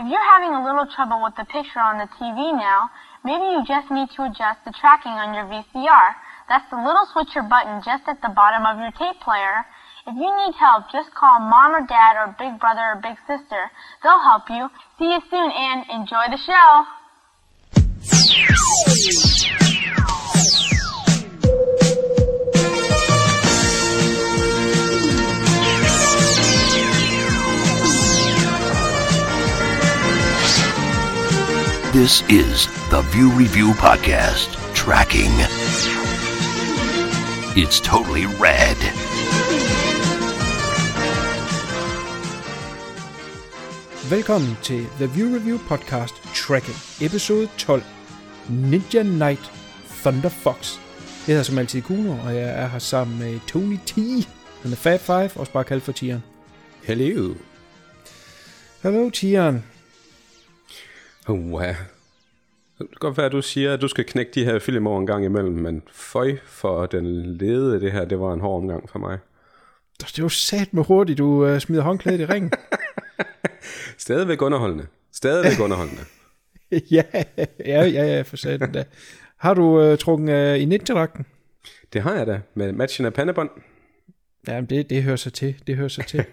If you're having a little trouble with the picture on the TV now, maybe you just need to adjust the tracking on your VCR. That's the little switcher button just at the bottom of your tape player. If you need help, just call mom or dad or big brother or big sister. They'll help you. See you soon and enjoy the show. This is the View Review Podcast Tracking. It's totally rad. Velkommen til The View Review Podcast Tracking, episode 12, Ninja Knight Thunder Fox. Jeg hedder som altid Kuno, og jeg er her sammen med Tony T, han er Fab Five, også bare kaldt for Tieren. Hello. Hello, Tieren. Uh, det kan godt være, at du siger, at du skal knække de her film over en gang imellem, men føj for den lede det her, det var en hård omgang for mig. Det er jo sat med hurtigt, du uh, smider håndklædet i ringen. Stadigvæk underholdende. Stadigvæk underholdende. ja, ja, ja, ja, for satan da. Har du uh, trukket uh, i ninja-dragten? Det har jeg da, med matchen af pandebånd. Jamen, det, det hører sig til. Det hører sig til.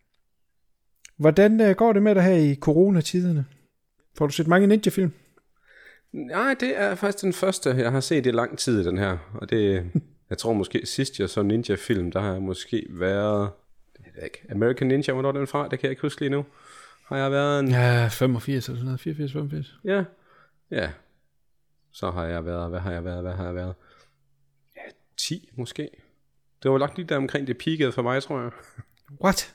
Hvordan uh, går det med dig her i coronatiderne? Får du set mange ninja-film? Nej, det er faktisk den første, jeg har set i lang tid, den her. Og det, jeg tror måske sidst jeg så ninja-film, der har jeg måske været... Det ved jeg ikke. American Ninja, hvornår er den fra? Det kan jeg ikke huske lige nu. Har jeg været en... Ja, 85 eller sådan noget. 84, 85. Ja. Ja. Så har jeg været... Hvad har jeg været? Hvad har jeg været? Ja, 10 måske. Det var lagt lige der omkring det peakede for mig, tror jeg. What?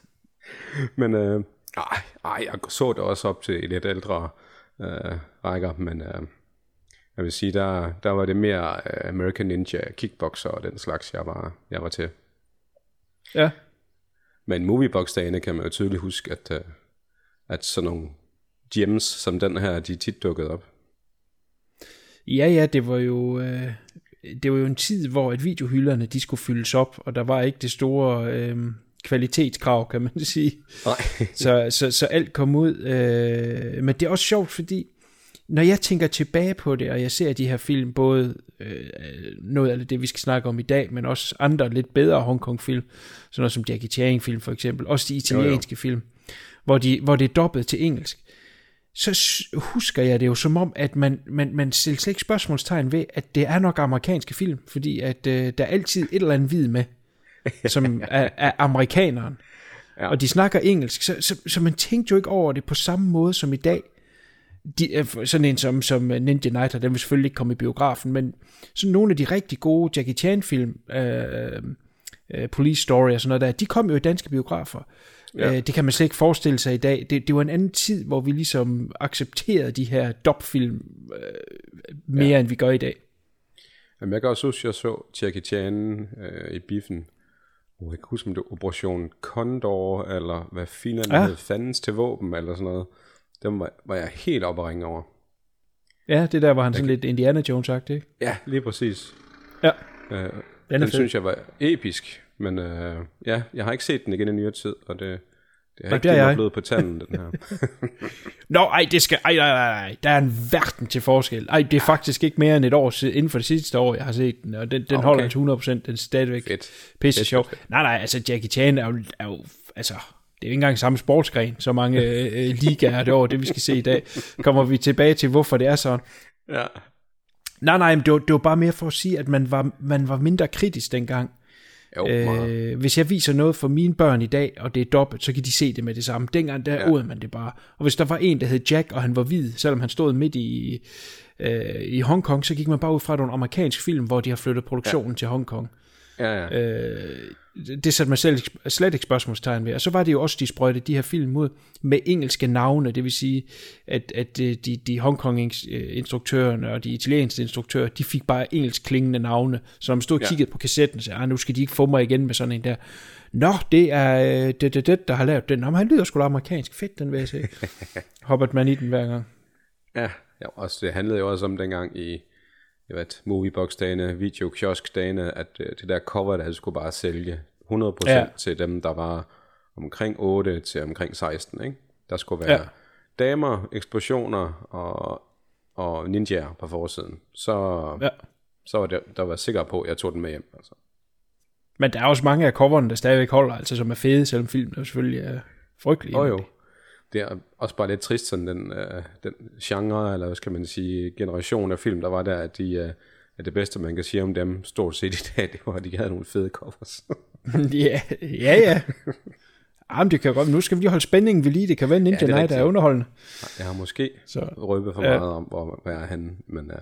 Men øh, ej, ej, jeg så det også op til lidt ældre øh, rækker, men øh, jeg vil sige, der, der var det mere øh, American Ninja, kickboxer og den slags, jeg var, jeg var til. Ja. Men moviebox-dagene kan man jo tydeligt huske, at, øh, at sådan nogle gems som den her, de tit dukkede op. Ja, ja, det var jo... Øh, det var jo en tid, hvor at videohylderne, de skulle fyldes op, og der var ikke det store øh, kvalitetskrav, kan man sige. Nej. så, så, så alt kom ud. Øh, men det er også sjovt, fordi når jeg tænker tilbage på det, og jeg ser de her film, både øh, noget af det, vi skal snakke om i dag, men også andre lidt bedre Hongkong-film, sådan noget som Jackie Chan-film for eksempel, også de italienske jo, jo. film, hvor, de, hvor det er dobbelt til engelsk, så husker jeg det jo som om, at man, man, man stiller slet ikke spørgsmålstegn ved, at det er nok amerikanske film, fordi at øh, der er altid et eller andet hvid med, som er, er amerikaneren. Ja. Og de snakker engelsk, så, så, så man tænkte jo ikke over det på samme måde som i dag. De, sådan en som, som Ninja Knight, den vil selvfølgelig ikke komme i biografen, men sådan nogle af de rigtig gode Jackie Chan film, øh, øh, Police Story og sådan noget der, de kom jo i danske biografer. Ja. Øh, det kan man slet ikke forestille sig i dag. Det, det var en anden tid, hvor vi ligesom accepterede de her dopfilm øh, mere, ja. end vi gør i dag. Jamen, jeg kan også huske, at jeg så Jackie Chan øh, i biffen. Jeg kan huske, om det var Operation Condor, eller hvad filen ja. hed, fandens til våben, eller sådan noget. Dem var, var jeg helt oppe at ringe over. Ja, det der var han sådan lidt Indiana jones ikke? Ja, lige præcis. Ja. Øh, den, den synes jeg var episk, men øh, ja, jeg har ikke set den igen i nyere tid, og det, det har ikke det blevet på tanden, den her. Nå, ej, det skal, ej, ej, ej, der er en verden til forskel. Ej, det er faktisk ikke mere end et år siden, inden for det sidste år, jeg har set den, og den, den okay. holder til 100%, den er stadigvæk fedt. pisse fedt, sjov. Nej, nej, altså Jackie Chan er jo, er jo altså, det er jo ikke engang samme sportsgren, så mange øh, ligaer det over, det vi skal se i dag. Kommer vi tilbage til, hvorfor det er sådan. Ja. Nej, nej, men det var, det var bare mere for at sige, at man var, man var mindre kritisk dengang. Jo, øh, hvis jeg viser noget for mine børn i dag, og det er dobbelt, så kan de se det med det samme. Dengang der ja. man det bare. Og hvis der var en, der hed Jack, og han var hvid, selvom han stod midt i, øh, i Hongkong, så gik man bare ud fra, at det var en amerikansk film, hvor de har flyttet produktionen ja. til Hongkong. Ja, ja. Øh, det satte mig selv slet ikke spørgsmålstegn ved. Og så var det jo også, de sprøjtede de her film ud med engelske navne, det vil sige, at, at de, de Hongkong-instruktørerne og de italienske instruktører, de fik bare engelsk klingende navne, så når man stod og kiggede ja. på kassetten sagde, ah, nu skal de ikke få mig igen med sådan en der. Nå, det er det, det, det, der har lavet den. Nå, men han lyder sgu da amerikansk. Fedt, den vil jeg se. Hoppet man i den hver gang. Ja, ja også, det handlede jo også om dengang i jeg ved, moviebox-dagene, videokiosk-dagene, at øh, det der cover, der skulle bare sælge 100% ja. til dem, der var omkring 8 til omkring 16, ikke? Der skulle være, ja. damer, eksplosioner og, og ninjaer på forsiden, så, Ja. så var det, der var sikker på, at jeg tog den med hjem. Altså. Men der er også mange af coverne, der stadigvæk holder, altså som er fede, selvom filmen er selvfølgelig er frygtelig. Jo jo. Det er også bare lidt trist, sådan den, øh, den genre, eller hvad skal man sige, generation af film, der var der, at de, øh, at det bedste, man kan sige om dem, stort set i dag, det var, at de havde nogle fede covers. ja, ja, ja. Jamen, det kan godt, nu skal vi lige holde spændingen ved lige. Det kan være Ninja Ja, er ja, Night rigtigt. er underholdende. jeg har måske Så, røbet for Ja. meget om, hvor, hvor er han, men uh,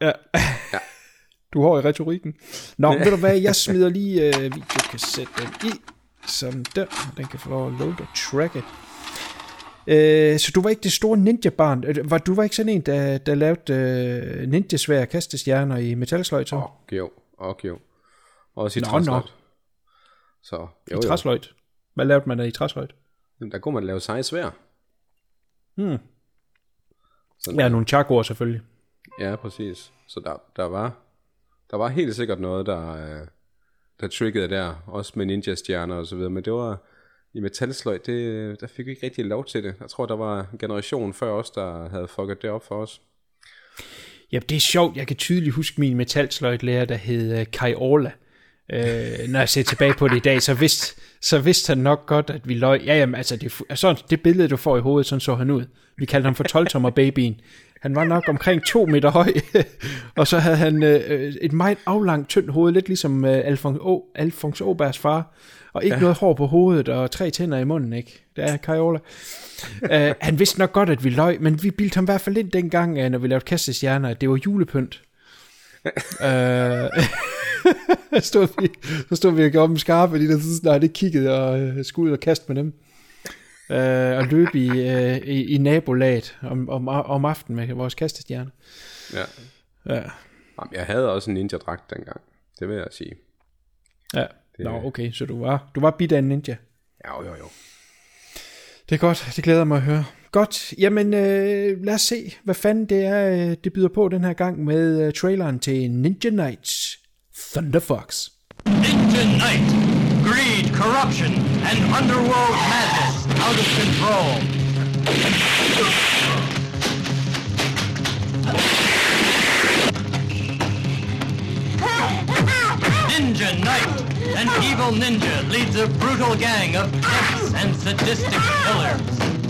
ja. Du har i retorikken. Nå, ved du hvad, jeg smider lige øh, videokassetten i. Sådan der. Den kan få lov at load og tracke. Øh, så du var ikke det store ninja-barn. Øh, Var, du var ikke sådan en, der, der lavede øh, ninja-svær kastestjerner i metalsløjt? Så? og jo, og jo. Også i træsløjt. Så jo, I jo. træsløjt. Hvad lavede man af i træsløjt? Der kunne man lave seje svær. Hmm. Sådan Ja, nogle chakor selvfølgelig. Ja, præcis. Så der, der var der var helt sikkert noget, der, øh, der triggede der, også med ninja-stjerner og så videre, men det var i metalsløj, det, der fik vi ikke rigtig lov til det. Jeg tror, der var en generation før os, der havde fucket det op for os. Ja, det er sjovt. Jeg kan tydeligt huske min metalsløjtlærer, der hed øh, Kai Orla. Øh, når jeg ser tilbage på det i dag, så vidste, så vidste han nok godt, at vi løg. Ja, jamen, altså, det, er altså, det billede, du får i hovedet, sådan så han ud. Vi kaldte ham for 12-tommer babyen. Han var nok omkring to meter høj, og så havde han øh, et meget aflangt, tyndt hoved, lidt ligesom øh, Alfons, o, Alfons Åbergs far, og ikke ja. noget hår på hovedet, og tre tænder i munden, ikke? Det er Kai Orla. uh, han vidste nok godt, at vi løg, men vi bildte ham i hvert fald ind dengang, uh, når vi lavede kastestjerner, at det var julepynt. uh, stod vi, så stod vi og gjorde dem skarpe, fordi der så snart ikke kiggede og uh, skulle ud og kaste med dem. Uh, og løb i, uh, i, i nabolaget om, om, om aftenen med vores kastestjerner. Ja. Ja, Jamen, jeg havde også en ninja-dragt dengang, det vil jeg sige. ja. Nå, okay, så du var, du var bidt af en ninja. Ja, jo, jo. Det er godt, det glæder mig at høre. Godt, jamen øh, lad os se, hvad fanden det er, øh, det byder på den her gang med øh, traileren til Ninja Knights Thunder Fox. Ninja Night. Greed, corruption, and underworld madness out of control. Ninja Knight. An evil ninja leads a brutal gang of pimps and sadistic killers.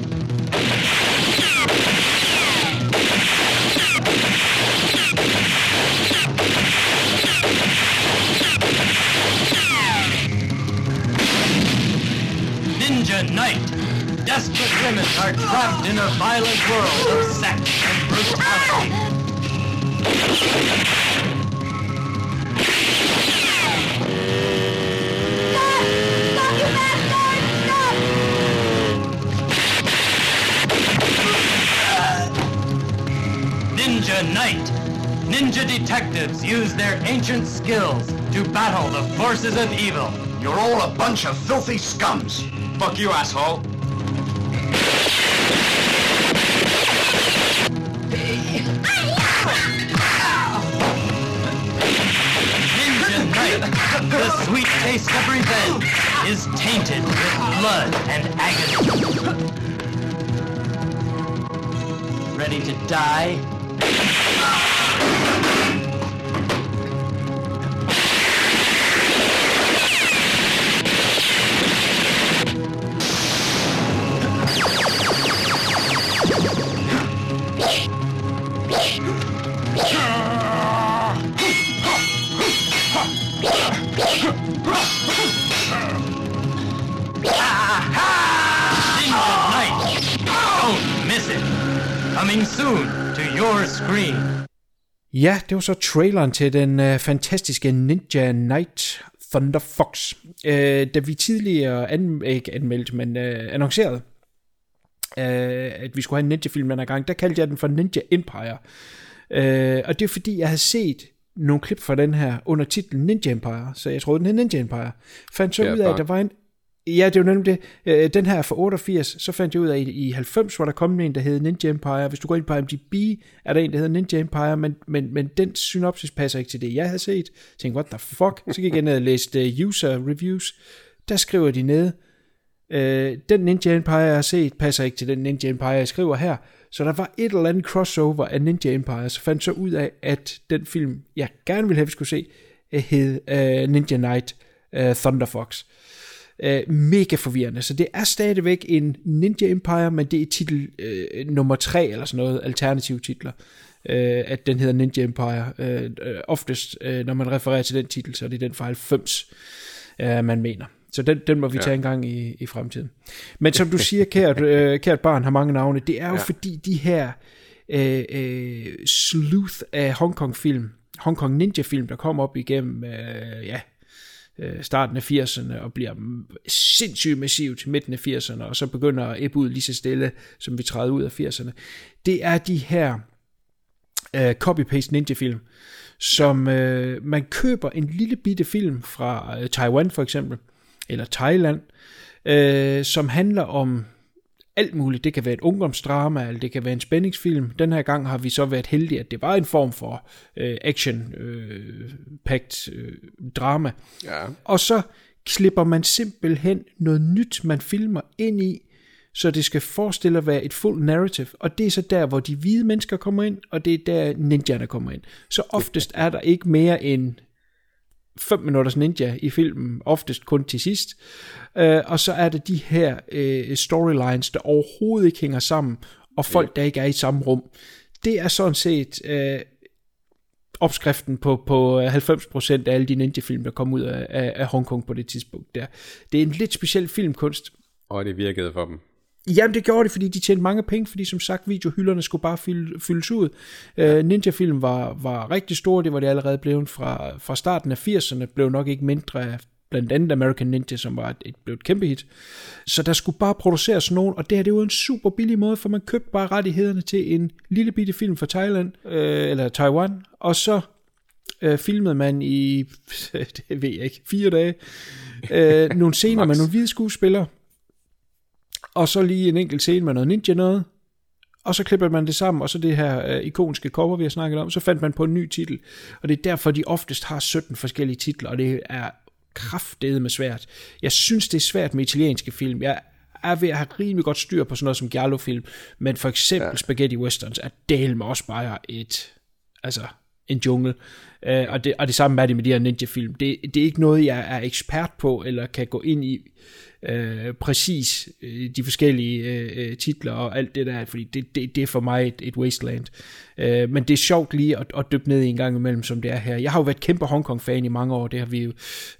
Ninja Knight. Desperate women are trapped in a violent world of sex and brutality. Ninja Knight. Ninja detectives use their ancient skills to battle the forces of evil. You're all a bunch of filthy scums. Fuck you, asshole. Knight. The sweet taste of revenge is tainted with blood and agony. Ready to die? Ja, det var så traileren til den øh, fantastiske Ninja Knight Thunder Fox. Øh, da vi tidligere an, ikke anmeldt, men øh, annoncerede, øh, at vi skulle have en ninja-film den gang, der kaldte jeg den for Ninja Empire. Øh, og det er fordi, jeg havde set nogle klip fra den her under titlen Ninja Empire, så jeg troede, den hed Ninja Empire. Fandt så Ja, ud af, at der var en... Ja, det var nemlig det. Øh, den her er fra 88, så fandt jeg ud af, at i 90 var der kommet en, der hed Ninja Empire. Hvis du går ind på IMDb, er der en, der hedder Ninja Empire, men, men, men den synopsis passer ikke til det, jeg havde set. Jeg tænkte, what the fuck? Så gik jeg ned og læste uh, user reviews. Der skriver de ned, Øh, den Ninja Empire, jeg har set, passer ikke til den Ninja Empire, jeg skriver her. Så der var et eller andet crossover af Ninja Empire, så fandt så ud af, at den film, jeg gerne ville have, vi skulle se, øh, hed uh, Ninja Knight uh, Thunder Fox. Uh, mega forvirrende. Så det er stadigvæk en Ninja Empire, men det er titel uh, nummer tre eller sådan noget, alternative titler. Uh, at den hedder Ninja Empire. Uh, oftest, uh, når man refererer til den titel, så er det den fra 90, uh, man mener. Så den, den må vi ja. tage en gang i, i fremtiden. Men som du siger, kært, øh, kært barn har mange navne. Det er jo ja. fordi de her øh, øh, sleuth af Hongkong-film, Hongkong Ninja-film, der kommer op igennem øh, ja, øh, starten af 80'erne og bliver sindssygt massivt midten af 80'erne, og så begynder at ebbe ud lige så stille, som vi træder ud af 80'erne. Det er de her øh, copy-paste ninja-film, som øh, man køber en lille bitte film fra øh, Taiwan for eksempel, eller Thailand, øh, som handler om alt muligt. Det kan være et ungdomsdrama, eller det kan være en spændingsfilm. Den her gang har vi så været heldige, at det var en form for øh, action-packed øh, øh, drama. Ja. Og så klipper man simpelthen noget nyt, man filmer ind i, så det skal forestille at være et fuld narrative. Og det er så der, hvor de hvide mennesker kommer ind, og det er der ninjerne kommer ind. Så oftest er der ikke mere end 5 minutters ninja i filmen, oftest kun til sidst. Øh, og så er det de her øh, storylines, der overhovedet ikke hænger sammen, og folk, der ikke er i samme rum. Det er sådan set øh, opskriften på, på 90% af alle de ninja-film, der kom ud af, af, af Hongkong på det tidspunkt. Der. Det er en lidt speciel filmkunst. Og det virkede for dem. Jamen det gjorde det, fordi de tjente mange penge, fordi som sagt videohylderne skulle bare fyldes ud. Ja. Uh, Ninja-film var, var rigtig store, det var det allerede blevet fra, fra starten af 80'erne, blev nok ikke mindre af blandt andet American Ninja, som var et, et, blev et kæmpe hit. Så der skulle bare produceres nogen, og det her det var en super billig måde, for man købte bare rettighederne til en lille bitte film fra Thailand, øh, eller Taiwan, og så øh, filmede man i, det ved jeg ikke, fire dage, øh, nogle scener med nogle hvide skuespillere, og så lige en enkelt scene med noget ninja noget, og så klipper man det sammen, og så det her øh, ikoniske cover, vi har snakket om, så fandt man på en ny titel, og det er derfor, de oftest har 17 forskellige titler, og det er kraftedeme med svært. Jeg synes, det er svært med italienske film. Jeg er ved at have rimelig godt styr på sådan noget som Giallo-film, men for eksempel ja. Spaghetti Westerns er del med også bare et, altså en jungle. Uh, og, det, og det samme er det med de her ninja-film. Det, det er ikke noget, jeg er ekspert på, eller kan gå ind i øh, præcis øh, de forskellige øh, øh, titler og alt det der, fordi det, det, det er for mig et, et wasteland. Øh, men det er sjovt lige at, at dyppe ned i en gang imellem, som det er her. Jeg har jo været kæmpe Hongkong-fan i mange år, det har vi jo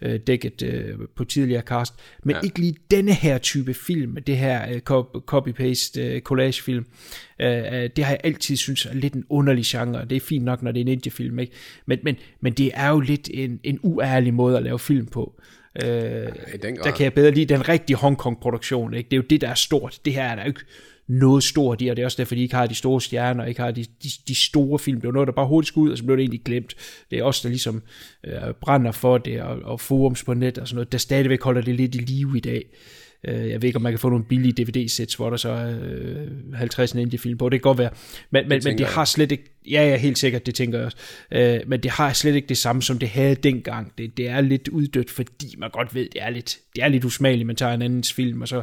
øh, dækket øh, på tidligere cast, men ja. ikke lige denne her type film, det her øh, copy-paste øh, collage-film, øh, øh, det har jeg altid synes er lidt en underlig genre, det er fint nok, når det er en indie-film, ikke? Men, men, men det er jo lidt en, en uærlig måde at lave film på. Øh, der kan jeg bedre lide den rigtige Hongkong-produktion. Ikke? Det er jo det, der er stort. Det her er der ikke noget stort i, og det er også derfor, de ikke har de store stjerner, ikke har de, de, de store film. Det er noget, der bare hurtigt skulle ud, og så blev det egentlig glemt. Det er også der ligesom øh, brænder for det, og, og forums på net og sådan noget, der stadigvæk holder det lidt i live i dag. Øh, jeg ved ikke, om man kan få nogle billige DVD-sæt, hvor der så er øh, 50 indie-film på. Det kan godt være. Men, men, det men det har slet ikke... Ja, ja, helt sikkert, det tænker jeg også. Øh, men det har slet ikke det samme, som det havde dengang. Det, det er lidt uddødt, fordi man godt ved, det er lidt, det er lidt usmageligt. Man tager en andens film, og så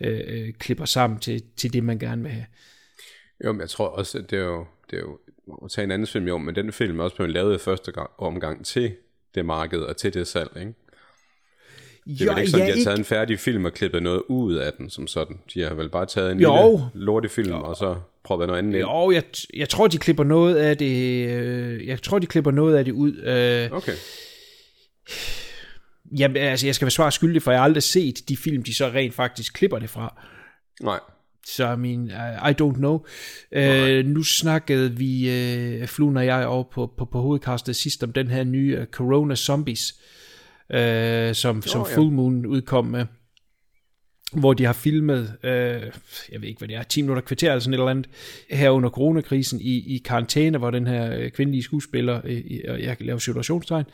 øh, øh, klipper sammen til, til det, man gerne vil have. Jo, men jeg tror også, at det er jo, det er jo at tage en anden film, jo, men den film er også blevet lavet første gang, omgang til det marked og til det salg, ikke? Det er jo, vel ikke sådan, ja, de har taget ikke... en færdig film og klippet noget ud af den, som sådan. De har vel bare taget en jo. lille lortefilm, jo. og så proppet noget andet ind. Jo, jeg, jeg tror, de klipper noget af det... Øh, jeg tror, de klipper noget af det ud. Øh, okay. Jamen, altså, jeg skal være svar skyldig, for jeg har aldrig set de film, de så rent faktisk klipper det fra. Nej. Så I mean, I, don't know. Uh, nu snakkede vi, uh, Fluen og jeg, over på, på, på hovedkastet sidst om den her nye uh, Corona Zombies, øh, som, oh, som Full Moon udkom med, hvor de har filmet, øh, jeg ved ikke hvad det er, 10 minutter kvarter eller sådan et eller andet, her under coronakrisen i, i karantæne, hvor den her øh, kvindelige skuespiller, øh, og jeg kan lave situationstegn,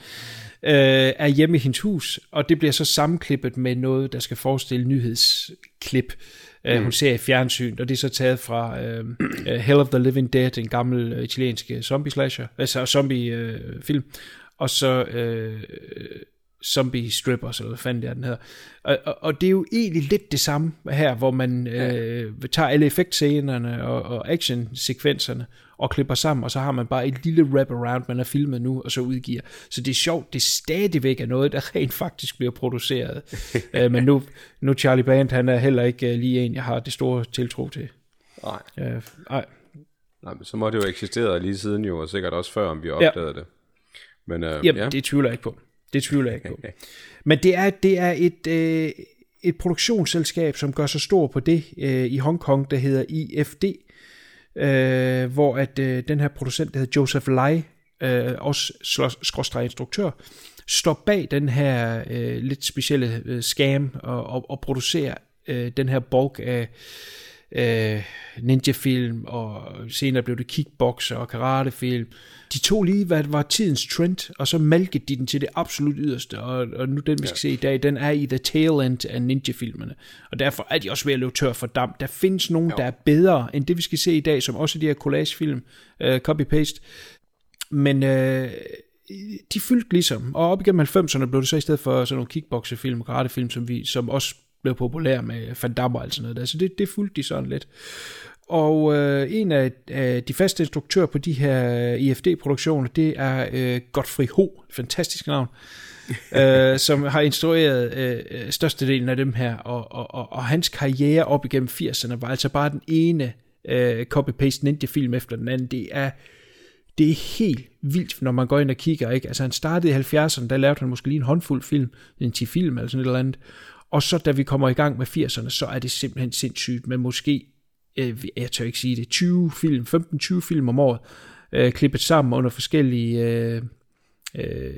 øh, er hjemme i hendes hus, og det bliver så sammenklippet med noget, der skal forestille nyhedsklip, øh, mm. hun ser i fjernsyn, og det er så taget fra øh, Hell of the Living Dead, en gammel øh, italiensk zombie slasher, altså zombie øh, film, og så øh, Zombie Strippers, eller hvad fanden det er, den hedder. Og, og, og det er jo egentlig lidt det samme her, hvor man øh, tager alle effektscenerne og, og actionsekvenserne og klipper sammen, og så har man bare et lille wraparound, man har filmet nu, og så udgiver. Så det er sjovt, det stadigvæk er noget, der rent faktisk bliver produceret. øh, men nu, nu Charlie Band, han er heller ikke øh, lige en, jeg har det store tiltro til. Nej. Øh, ej. Nej, men så må det jo eksistere lige siden jo, og sikkert også før, om vi opdagede det. Men øh, Jamen, ja. det tvivler jeg ikke på. Det tvivler jeg ikke på. Men det er, det er et, øh, et produktionsselskab, som gør sig stor på det øh, i Hongkong, der hedder IFD, øh, hvor at øh, den her producent, der hedder Joseph Lai, øh, også skråstrej instruktør, står bag den her øh, lidt specielle øh, scam og, og, og producerer øh, den her bulk af øh, ninja-film, og senere blev det kickboxer og karatefilm. De tog lige, hvad var tidens trend, og så malkede de den til det absolut yderste, og, og nu den, vi skal ja. se i dag, den er i the tail end af ninja-filmene. Og derfor er de også ved at løbe tør for damp. Der findes nogen, jo. der er bedre end det, vi skal se i dag, som også de her collage-film, øh, copy-paste. Men øh, de fyldte ligesom, og op igennem 90'erne blev det så i stedet for sådan nogle kickboxerfilm karatefilm, som, vi, som også blev populære med Van Damme og sådan noget der. Så det, det fulgte de sådan lidt. Og øh, en af, af de faste instruktører på de her IFD-produktioner, det er øh, Godfrey Ho, fantastisk navn, øh, som har instrueret øh, størstedelen af dem her, og, og, og, og hans karriere op igennem 80'erne var altså bare den ene øh, copy-paste ninja-film efter den anden. Det er det er helt vildt, når man går ind og kigger. Ikke? Altså han startede i 70'erne, der lavede han måske lige en håndfuld film, en 10 film eller sådan et eller andet. Og så da vi kommer i gang med 80'erne, så er det simpelthen sindssygt, men måske, øh, jeg tør ikke sige det, 20 film, 15-20 film om året, øh, klippet sammen under forskellige øh, øh,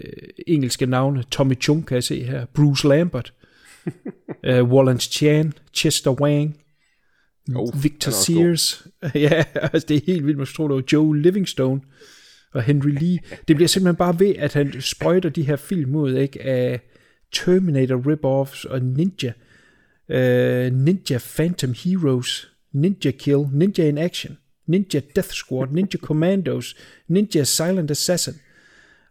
engelske navne. Tommy Chung kan jeg se her, Bruce Lambert, øh, Wallace Chan, Chester Wang, Oh, Victor. Sears. ja, altså det er helt vildt, man skulle tro, det var Joe Livingstone og Henry Lee. Det bliver simpelthen bare ved, at han sprøjter de her film ud ikke, af Terminator rip-offs og Ninja. Uh, Ninja Phantom Heroes, Ninja Kill, Ninja in Action, Ninja Death Squad, Ninja Commandos, Ninja Silent Assassin.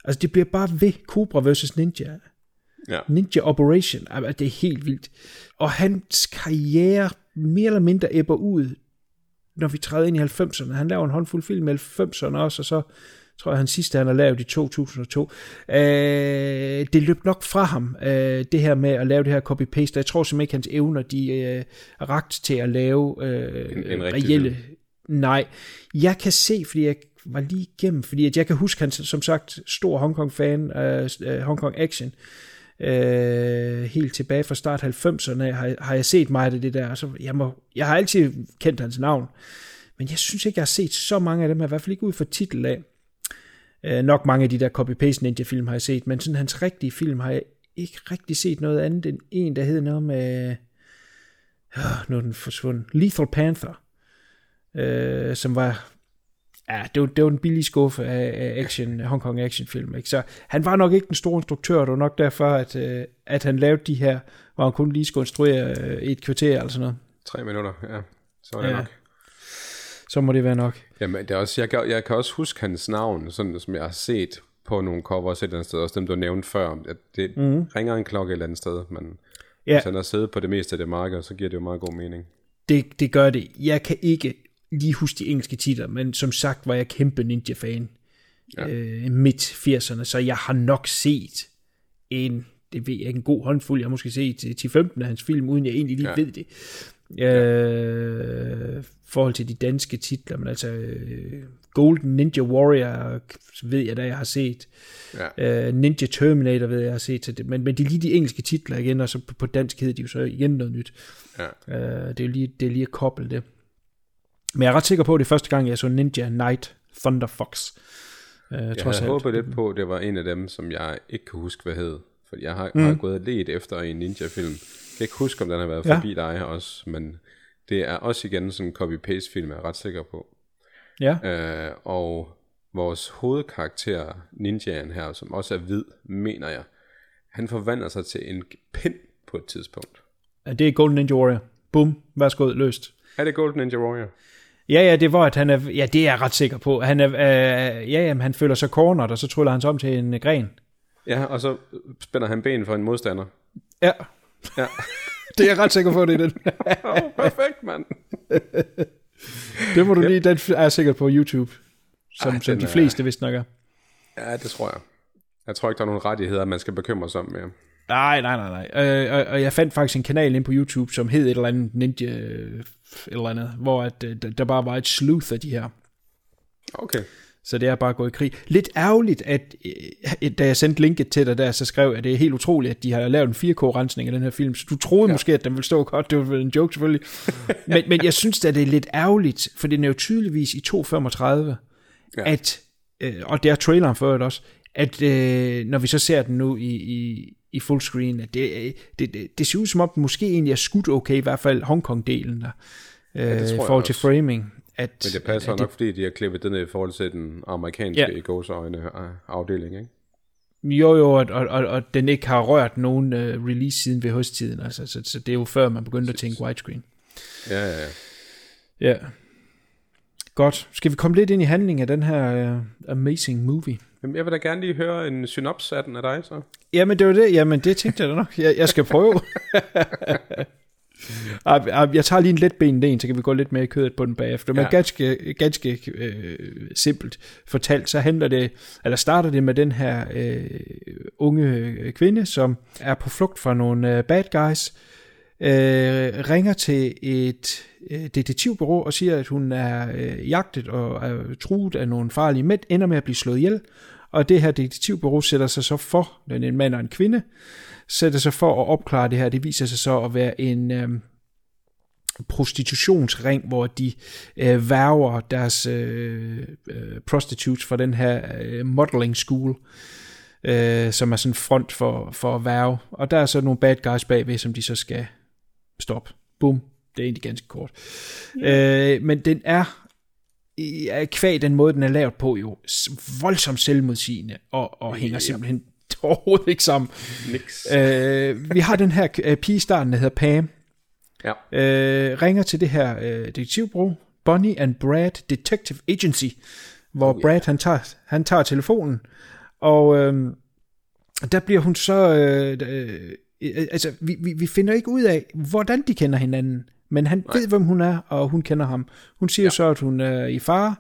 Altså det bliver bare ved Cobra vs. Ninja. Ja. Ninja Operation. Altså, det er helt vildt. Og hans karriere mere eller mindre æbber ud, når vi træder ind i 90'erne. Han laver en håndfuld film i 90'erne også, og så tror jeg, han sidste, han har lavet i 2002. Øh, det løb nok fra ham, øh, det her med at lave det her copy-paste. Jeg tror simpelthen ikke, hans evner, de øh, er ragt til at lave øh, En- en reelle... Nej, jeg kan se, fordi jeg var lige igennem, fordi at jeg kan huske, han som sagt stor Hongkong-fan af uh, Hongkong Action, øh, helt tilbage fra start 90'erne har, har jeg set meget af det der. Så jeg, må, jeg har altid kendt hans navn, men jeg synes ikke, jeg har set så mange af dem her, i hvert fald ikke ud fra titel af. Øh, nok mange af de der copy-paste ninja-film har jeg set, men sådan hans rigtige film har jeg ikke rigtig set noget andet end en, der hedder noget med... Øh, nu er den forsvundet. Lethal Panther, øh, som var Ja, det var, det var en billig skuffe af, af action, Hong Kong actionfilm. Ikke? Så han var nok ikke den store instruktør, det var nok derfor, at, øh, at han lavede de her, hvor han kun lige skulle instruere øh, et kvarter eller sådan noget. Tre minutter, ja. Så var det Ja. nok. Så må det være nok. Jamen, det er også, jeg, kan, jeg kan også huske hans navn, sådan som jeg har set på nogle covers et eller andet sted, også dem, du nævnte før, at det mm. ringer en klokke et eller andet sted, men. Ja. hvis han har siddet på det meste af det marked, så giver det jo meget god mening. Det, det gør det. Jeg kan ikke lige huske de engelske titler, men som sagt var jeg kæmpe Ninja-fan ja. øh, midt 80'erne, så jeg har nok set en, det ved jeg en god håndfuld, jeg har måske set til 10-15 af hans film, uden jeg egentlig lige ja. ved det. Øh, forhold til de danske titler, men altså øh, Golden Ninja Warrior ved jeg da, jeg har set. Ja. Øh, Ninja Terminator ved jeg, jeg har set til det. Men, men det er lige de engelske titler igen, og så på, på dansk hedder de jo så igen noget nyt. Ja. Øh, det, er jo lige, det er lige at koble det. Men jeg er ret sikker på, at det er første gang, jeg så Ninja Knight Thunder Fox. Øh, Jeg trods havde alt. håbet lidt på, at det var en af dem, som jeg ikke kan huske, hvad hed. For jeg har, mm. har gået og let efter en ninja-film. Jeg kan ikke huske, om den har været Ja. forbi dig også, men det er også igen sådan en copy-paste-film, jeg er ret sikker på. Ja, Øh, og vores hovedkarakter, ninjaen her, som også er hvid, mener jeg, han forvandler sig til en pind på et tidspunkt. det er Golden Ninja Warrior. Bum, værsgo, løst. Er det Golden Ninja Warrior? Ja, ja, det var, at han er, ja, det er jeg ret sikker på. Han er, øh, ja, jamen, han føler sig cornered, og så tryller han sig om til en gren. Ja, og så spænder han ben for en modstander. Ja, Ja. det er jeg ret sikker på, det er den. oh, perfekt, mand. Det må du lige, den er jeg sikkert på YouTube, som, Ej, som de er- fleste vist nok er. Ja, det tror jeg. Jeg tror ikke, der er nogen rettigheder, man skal bekymre sig om mere. Nej, nej, nej, nej. Øh, og, og jeg fandt faktisk en kanal ind på YouTube, som hed et eller andet Ninja et eller andet, hvor at, øh, der der bare var et sleuth af de her. Okay. Så det er bare gået i krig. Lidt ærgerligt, at øh, da jeg sendte linket til dig der, så skrev jeg, at det er helt utroligt, at de har lavet en 4K-rensning af den her film. Så du troede ja. måske, at den ville stå godt. Det var en joke selvfølgelig. men, men jeg synes at det er lidt ærgerligt, for den er jo tydeligvis i 2.35, ja. Ja. at, øh, og det er traileren for det også, at øh, når vi så ser den nu i, i, i fullscreen, at det, øh, det, det, det ser ud som om, den måske egentlig er skudt okay, i hvert fald Hongkong-delen der, øh, det jeg forhold til framing. At, Men det passer at nok, fordi de har klippet den i forhold til den amerikanske Ja. i gåseøjne øh, afdeling, ikke? Jo, jo, og, og, og, og den ikke har rørt nogen uh, release siden ved høsttiden, altså, så, så det er jo før, man begyndte at tænke widescreen. Ja, ja, ja. Ja. Godt. Skal vi komme lidt ind i handlingen af den her uh, amazing movie? Jamen, jeg vil da gerne lige høre en synops af den af dig, så. Jamen, det var det. Jamen, det tænkte jeg da nok. Jeg, jeg skal prøve. Jeg tager lige en let ben en, så kan vi gå lidt mere i kødet på den bagefter. Men Ja. ganske, ganske øh, simpelt fortalt, så handler det, eller starter det med den her øh, unge kvinde, som er på flugt fra nogle øh, bad guys, øh, ringer til et øh, detektivbureau og siger, at hun er øh, jagtet og er truet af nogle farlige mænd, ender med at blive slået ihjel. Og det her detektivbureau sætter sig så for, den en mand og en kvinde, sætter sig for at opklare det her. Det viser sig så at være en øh, prostitutionsring, hvor de øh, værger deres øh, øh, prostitutes fra den her øh, modeling school, øh, som er sådan en front for, for at værge. Og der er så nogle bad guys bagved, som de så skal stoppe. Bum. Det er egentlig ganske kort. Øh, men den er kvæg den måde, den er lavet på, jo voldsomt selvmodsigende, og, og hænger simpelthen overhovedet ikke sammen. Niks. Øh, vi har den her øh, pige i starten, der hedder Pam, Ja. øh, ringer til det her øh, detektivbureau, Bonnie and Brad Detective Agency, hvor oh, Brad han tager, han tager telefonen, og øh, der bliver hun så, øh, øh, altså vi, vi, vi finder ikke ud af, hvordan de kender hinanden, men han Nej. ved, hvem hun er, og hun kender ham. Hun siger ja. så, at hun er i fare,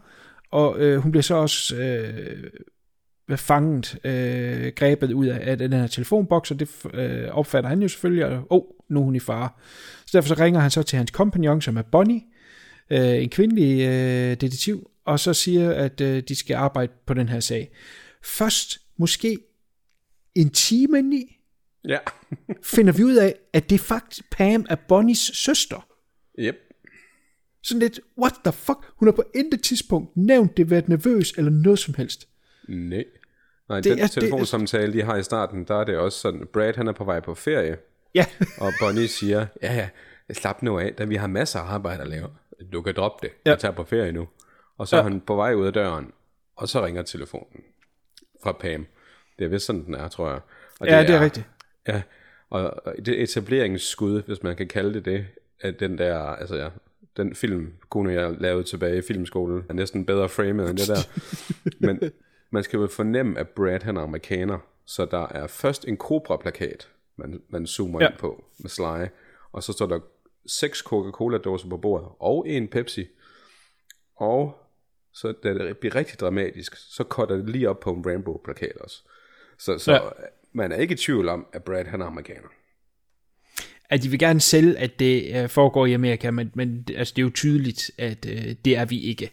og øh, hun bliver så også øh, fanget, øh, grebet ud af, af den her telefonboks, og det øh, opfatter han jo selvfølgelig, og oh, nu er hun i fare. Så derfor så ringer han så til hans kompagnon, som er Bonnie, øh, en kvindelig øh, detektiv, og så siger, at øh, de skal arbejde på den her sag. Først, måske en time ind i, Ja. finder vi ud af, at det faktisk Pam er Bonnies søster. Yep. Sådan lidt, what the fuck? Hun har på intet tidspunkt nævnt det, været nervøs eller noget som helst. Nej. Nej, Det det er- den det er- telefonsamtale, de har i starten, der er det også sådan, Brad han er på vej på ferie, Ja, og Bonnie siger, ja ja, slap nu af, da vi har masser af arbejde at lave. Du kan droppe det, Ja. jeg tager på ferie nu. Og så Ja. er han på vej ud af døren, og så ringer telefonen fra Pam. Det er vist sådan, den er, tror jeg. Og ja det er rigtigt. Ja, og og det etableringsskud, hvis man kan kalde det det, at den der, altså ja, den film, kunne jeg lavede tilbage i filmskolen, er næsten bedre framet end det der. Men man skal jo fornemme, at Brad han er amerikaner, så der er først en Cobra-plakat, man, man zoomer Ja. ind på med Sly, og så står der seks Coca-Cola-dåser på bordet, og en Pepsi, og så da det bliver rigtig dramatisk, så cutter det lige op på en Rambo-plakat også. Så, så ja. man er ikke i tvivl om, at Brad han er amerikaner. At de vil gerne sælge, at det øh, foregår i Amerika, men, men altså, det er jo tydeligt, at øh, det er vi ikke.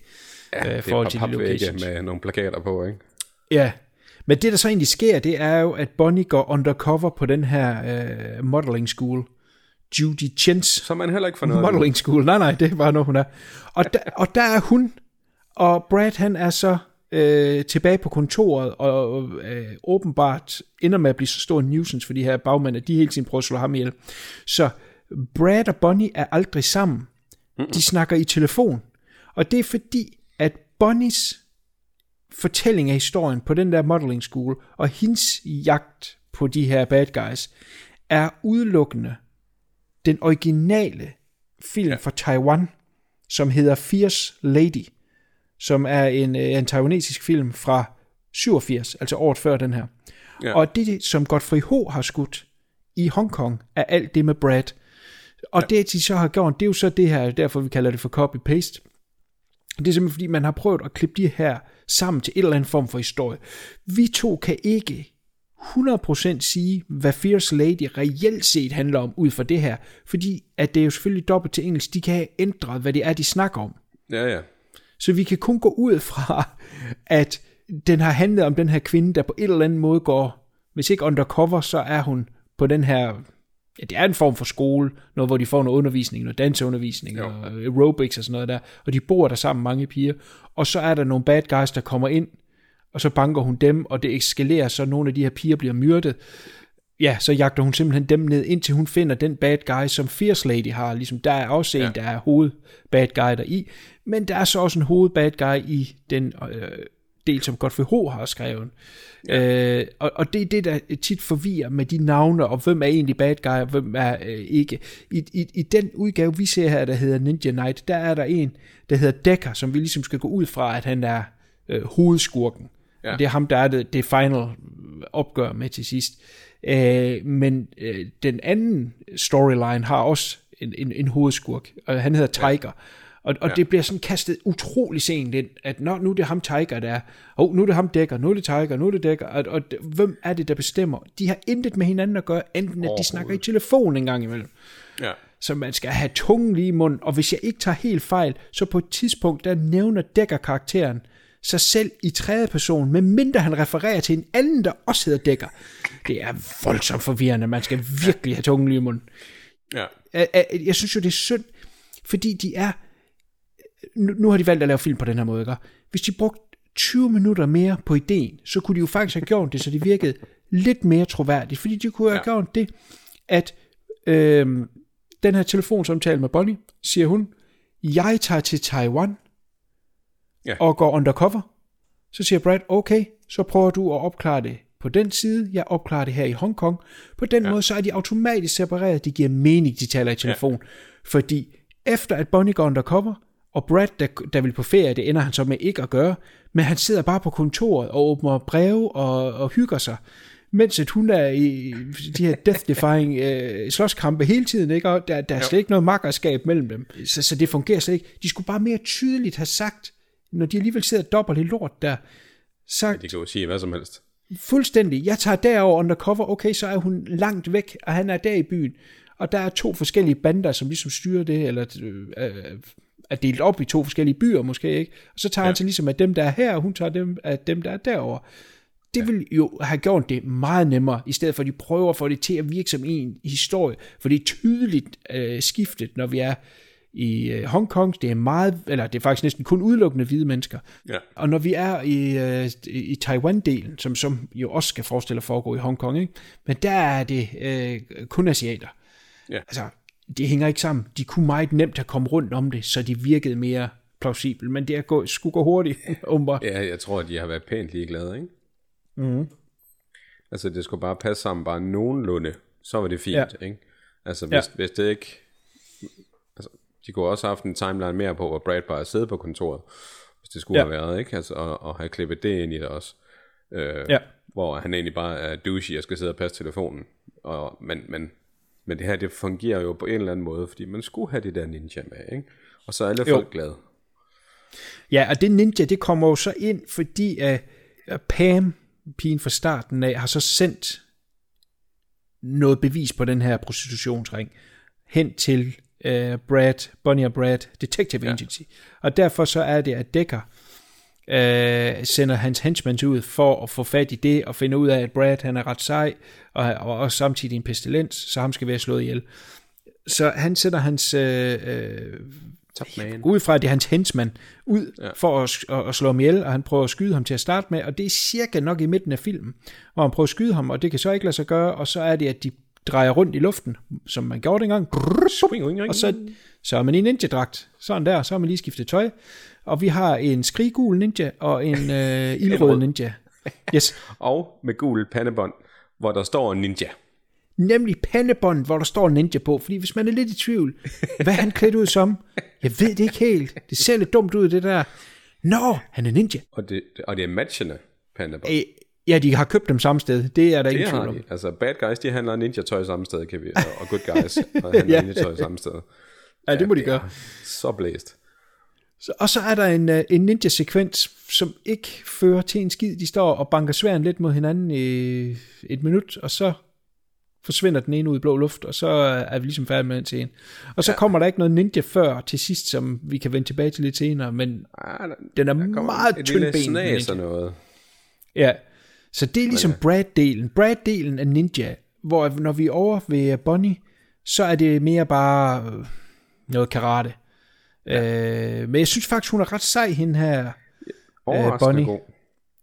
Ja, øh, det er papvægge locations. med nogle plakater på, ikke? Ja, men det der så egentlig sker, det er jo, at Bonnie går undercover på den her øh, modeling school. Judy Chens Så man heller ikke får noget. modeling school. Nej, nej, det bare noget, hun er. Og der, og der er hun, og Brad han er så øh, tilbage på kontoret, og øh, åbenbart ender med at blive så stor en nuisance for de her bagmænd, at de hele tiden prøver at slå ham ihjel. Så Brad og Bonnie er aldrig sammen. De snakker i telefon. Og det er fordi, at Bonnies fortælling af historien på den der modeling school, og hendes jagt på de her bad guys, er udelukkende den originale film ja. fra Taiwan, som hedder Fierce Lady, som er en, øh, en taiwanesisk film fra 87, altså året før den her. Ja. Og det, som Godfrey Ho har skudt i Hongkong, er alt det med Brad. Og ja. det, de så har gjort, det er jo så det her, derfor vi kalder det for copy-paste. Det er simpelthen fordi, man har prøvet at klippe de her sammen til et eller andet form for historie. Vi to kan ikke 100% sige, hvad Fierce Lady reelt set handler om ud fra det her, fordi at det er jo selvfølgelig dobbelt til engelsk, de kan have ændret, hvad det er, de snakker om. Ja, ja. Så vi kan kun gå ud fra, at den har handlet om den her kvinde, der på en eller anden måde går, hvis ikke undercover, så er hun på den her, ja, det er en form for skole, noget hvor de får noget undervisning, noget danseundervisning, jo. og aerobics og sådan noget der, og de bor der sammen, mange piger, og så er der nogle bad guys, der kommer ind, og så banker hun dem, og det eskalerer, så nogle af de her piger bliver myrdet. Ja, så jagter hun simpelthen dem ned, indtil hun finder den bad guy, som Fierce Lady har. Ligesom der er også en, ja. der er hoved bad guy der i, men der er så også en hoved bad guy i den øh, del, som Godfrey Ho har skrevet. Ja. Øh, og, og det er det, der tit forvirrer med de navne, og hvem er egentlig bad guy, og hvem er øh, ikke. I, i, I den udgave, vi ser her, der hedder Ninja Knight, der er der en, der hedder Decker, som vi ligesom skal gå ud fra, at han er øh, hovedskurken. Ja. Og det er ham, der er det, det final opgør med til sidst. Øh, men øh, den anden storyline har også en, en, en hovedskurk, og han hedder Tiger. Ja. Og, og ja. det bliver sådan kastet utrolig sent ind, at når, nu er det ham Tiger, der er, oh, nu er det ham Dækker, nu er det Tiger, nu er det Dækker, og, og hvem er det, der bestemmer? De har intet med hinanden at gøre, enten at de snakker i telefon en gang imellem. Ja. Så man skal have tungen lige i munden, og hvis jeg ikke tager helt fejl, så på et tidspunkt, der nævner Dækker karakteren, sig selv i tredje person, medmindre han refererer til en anden, der også hedder Dækker. Det er voldsomt forvirrende. Man skal virkelig have tungen lige i munden. Ja. Jeg synes jo, det er synd, fordi de er... Nu, nu har de valgt at lave film på den her måde, ikke? Hvis de brugte 20 minutter mere på ideen, så kunne de jo faktisk have gjort det, så det virkede lidt mere troværdigt. Fordi de kunne have ja. gjort det, at øhm, den her telefonsamtale med Bonnie, siger hun, jeg tager til Taiwan, ja. og går undercover. Så siger Brad, okay, så prøver du at opklare det på den side, jeg opklarer det her i Hongkong. På den ja. måde, så er de automatisk separeret, de giver mening, de taler i telefon. Ja. Fordi efter at Bonnie går undercover, og Brad, der, der vil på ferie, det ender han så med ikke at gøre, men han sidder bare på kontoret og åbner breve og, og hygger sig, mens at hun er i de her death-defying øh, slåskampe hele tiden, ikke? og der, der er slet ikke noget makkerskab mellem dem, så, så det fungerer slet ikke. De skulle bare mere tydeligt have sagt, når de alligevel sidder dobbelt i lort der, så... Ja, de kan jo sige hvad som helst. Fuldstændig. Jeg tager derover undercover, okay, så er hun langt væk, og han er der i byen. Og der er to forskellige bander, som ligesom styrer det, eller øh, er delt op i to forskellige byer måske, ikke? Og så tager ja. han sig ligesom af dem, der er her, og hun tager dem af dem, der er derover. Det ja. vil jo have gjort det meget nemmere, i stedet for at de prøver at få det til at virke som en historie, for det er tydeligt øh, skiftet, når vi er i øh, Hongkong, det er meget, eller det er faktisk næsten kun udelukkende hvide mennesker. Ja. Og når vi er i, øh, i Taiwan-delen, som, som jo også skal forestille at foregå i Hongkong, ikke? men der er det øh, kun asiater. Ja. Altså, det hænger ikke sammen. De kunne meget nemt have kommet rundt om det, så de virkede mere plausibelt, men det er gå, skulle gå hurtigt. umber. ja, jeg tror, at de har været pænt ligeglade, ikke? Mm. Altså, det skulle bare passe sammen bare nogenlunde, så var det fint, ja. ikke? Altså, hvis, ja. hvis det ikke de kunne også have haft en timeline mere på, hvor Brad bare siddet på kontoret, hvis det skulle ja. have været, ikke? Altså, og, og have klippet det ind i det også. Øh, ja. Hvor han egentlig bare er douchey og skal sidde og passe telefonen. Og, men, men, men det her, det fungerer jo på en eller anden måde, fordi man skulle have det der ninja med, ikke? Og så er alle jo. folk glade. Ja, og det ninja, det kommer jo så ind, fordi uh, Pam, pigen fra starten af, har så sendt noget bevis på den her prostitutionsring hen til uh, Brad, Bonnie og Brad Detective ja. Agency. Og derfor så er det, at Decker uh, sender hans henchmen ud for at få fat i det, og finde ud af, at Brad han er ret sej, og, og også samtidig en pestilens, så ham skal være slået ihjel. Så han sender hans... Uh, Topman. Ud fra, at det er hans hensmand ud ja. for at, at, at slå ham ihjel, og han prøver at skyde ham til at starte med, og det er cirka nok i midten af filmen, hvor han prøver at skyde ham, og det kan så ikke lade sig gøre, og så er det, at de drejer rundt i luften, som man gjorde dengang. Og så, så er man i ninja-dragt. Sådan der, så har man lige skiftet tøj. Og vi har en skriggul ninja og en øh, ildrød ninja. Yes. og med gul pandebånd, hvor der står ninja. Nemlig pandebånd, hvor der står ninja på. Fordi hvis man er lidt i tvivl, hvad han klædt ud som? Jeg ved det ikke helt. Det ser lidt dumt ud, det der. Nå, han er ninja. Og det, og det er matchende pandebånd. Ja, de har købt dem samme sted. Det er der Det ingen tvivl om. Altså, bad guys, de handler ninja-tøj samme sted, kan vi, og, good guys handler Ja. ja. ninja-tøj samme sted. Ja, det må de gøre. Så blæst. Så, og så er der en, øh, en ninja-sekvens, som ikke fører til en skid. De står og banker sværen lidt mod hinanden i et minut, og så forsvinder den ene ud i blå luft, og så er vi ligesom færdige med den scene. Og så ja. kommer der ikke noget ninja før til sidst, som vi kan vende tilbage til lidt senere, men Ah, der, den er der meget og ninja. noget. Ja, så det er ligesom Brad-delen. Brad-delen af Ninja, hvor når vi er over ved Bonnie, så er det mere bare øh, noget karate. Ja. Øh, men jeg synes faktisk, hun er ret sej, hende her. Overraskende Bonnie. god.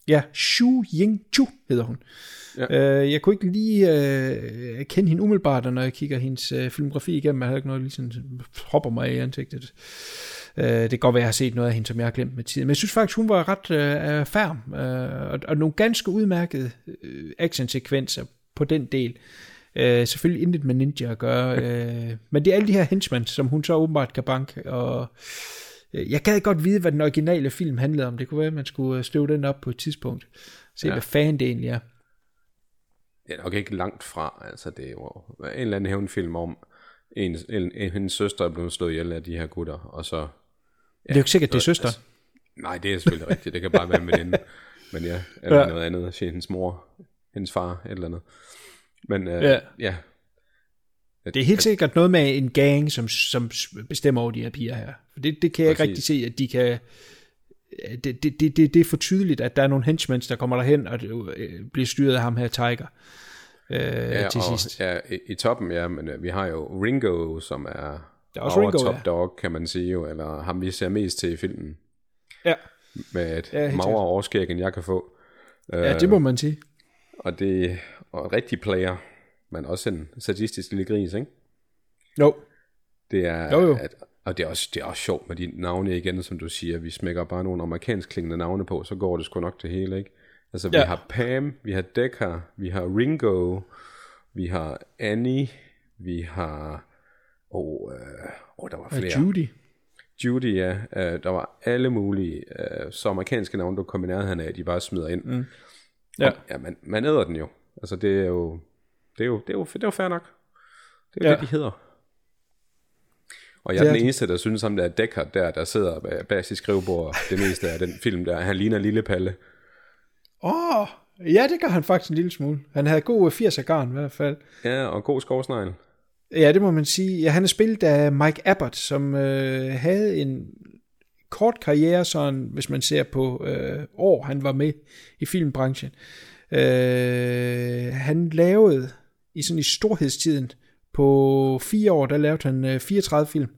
Ja, Shu Ying Chu hedder hun. Ja. Øh, jeg kunne ikke lige øh, kende hende umiddelbart, når jeg kigger hendes øh, filmografi igennem. Jeg havde ikke noget, ligesom hopper mig i ansigtet. Øh, det kan godt være, at jeg har set noget af hende, som jeg har glemt med tiden. Men jeg synes faktisk, hun var ret øh, færm. Øh, og, og nogle ganske udmærkede øh, actionsekvenser på den del. Øh, selvfølgelig intet med ninja at gøre. øh, men det er alle de her henchmen, som hun så åbenbart kan banke. Og øh, jeg gad godt vide, hvad den originale film handlede om. Det kunne være, at man skulle øh, støve den op på et tidspunkt. Se, ja. Ja. hvad fanden det egentlig er. Det er nok ikke langt fra. Altså, det er jo en eller anden hævnfilm om, en, en, en, hendes søster er blevet slået ihjel af de her gutter, og så... Er jo ikke sikkert, det er søster. Altså, nej, det er selvfølgelig rigtigt. Det kan bare være en veninde. Men ja, eller Ja. noget andet. Sige hendes mor, hendes far, et eller andet. Men øh, Ja. ja. Det er helt sikkert noget med en gang, som, som bestemmer over de her piger her. For det, det kan jeg ikke Præcis. rigtig se, at de kan... Det, det, det, det, det er for tydeligt, at der er nogle henchmen, der kommer derhen og øh, bliver styret af ham her Tiger øh, ja, til og, sidst. Ja, i, i toppen, ja, men øh, vi har jo Ringo, som er, Der er også Ringo, top ja. dog, kan man sige jo, eller ham vi ser mest til i filmen, Ja, med et Ja, magre overskæg, end jeg kan få. ja, det må man sige. Og det og en rigtig player, men også en sadistisk lille gris, ikke? Jo, Det er, Jo, jo. At, og det er, også, det er også sjovt med de navne igen, som du siger. Vi smækker bare nogle amerikansk klingende navne på, så går det sgu nok det hele, ikke? Altså, vi Ja. ja. har Pam, vi har Decker, vi har Ringo, vi har Annie, vi har... Oh, øh, oh, der var og flere. Judy. Judy, ja. Øh, der var alle mulige øh, så amerikanske navne, du kom i nærheden af, de bare smider ind. Mm. Ja. Og, ja, man, man æder den jo. Altså, det er jo... Det er jo, det er jo, det er jo fair nok. Det er jo Ja. det, de hedder. Og jeg er er den de. eneste, der synes, ham der Deckard der, der sidder bag- bag sit skrivebord, det meste af den film der. Han ligner Lille Palle. Åh, oh, ja, det gør han faktisk en lille smule. Han havde god 80'er garn i hvert fald. Ja, og god skovsnegl. Ja, det må man sige. Ja, han er spillet af Mike Abbott, som øh, havde en kort karriere, sådan, hvis man ser på øh, år, han var med i filmbranchen. Øh, han lavede i sådan i storhedstiden på fire år, der lavede han øh, 34 film.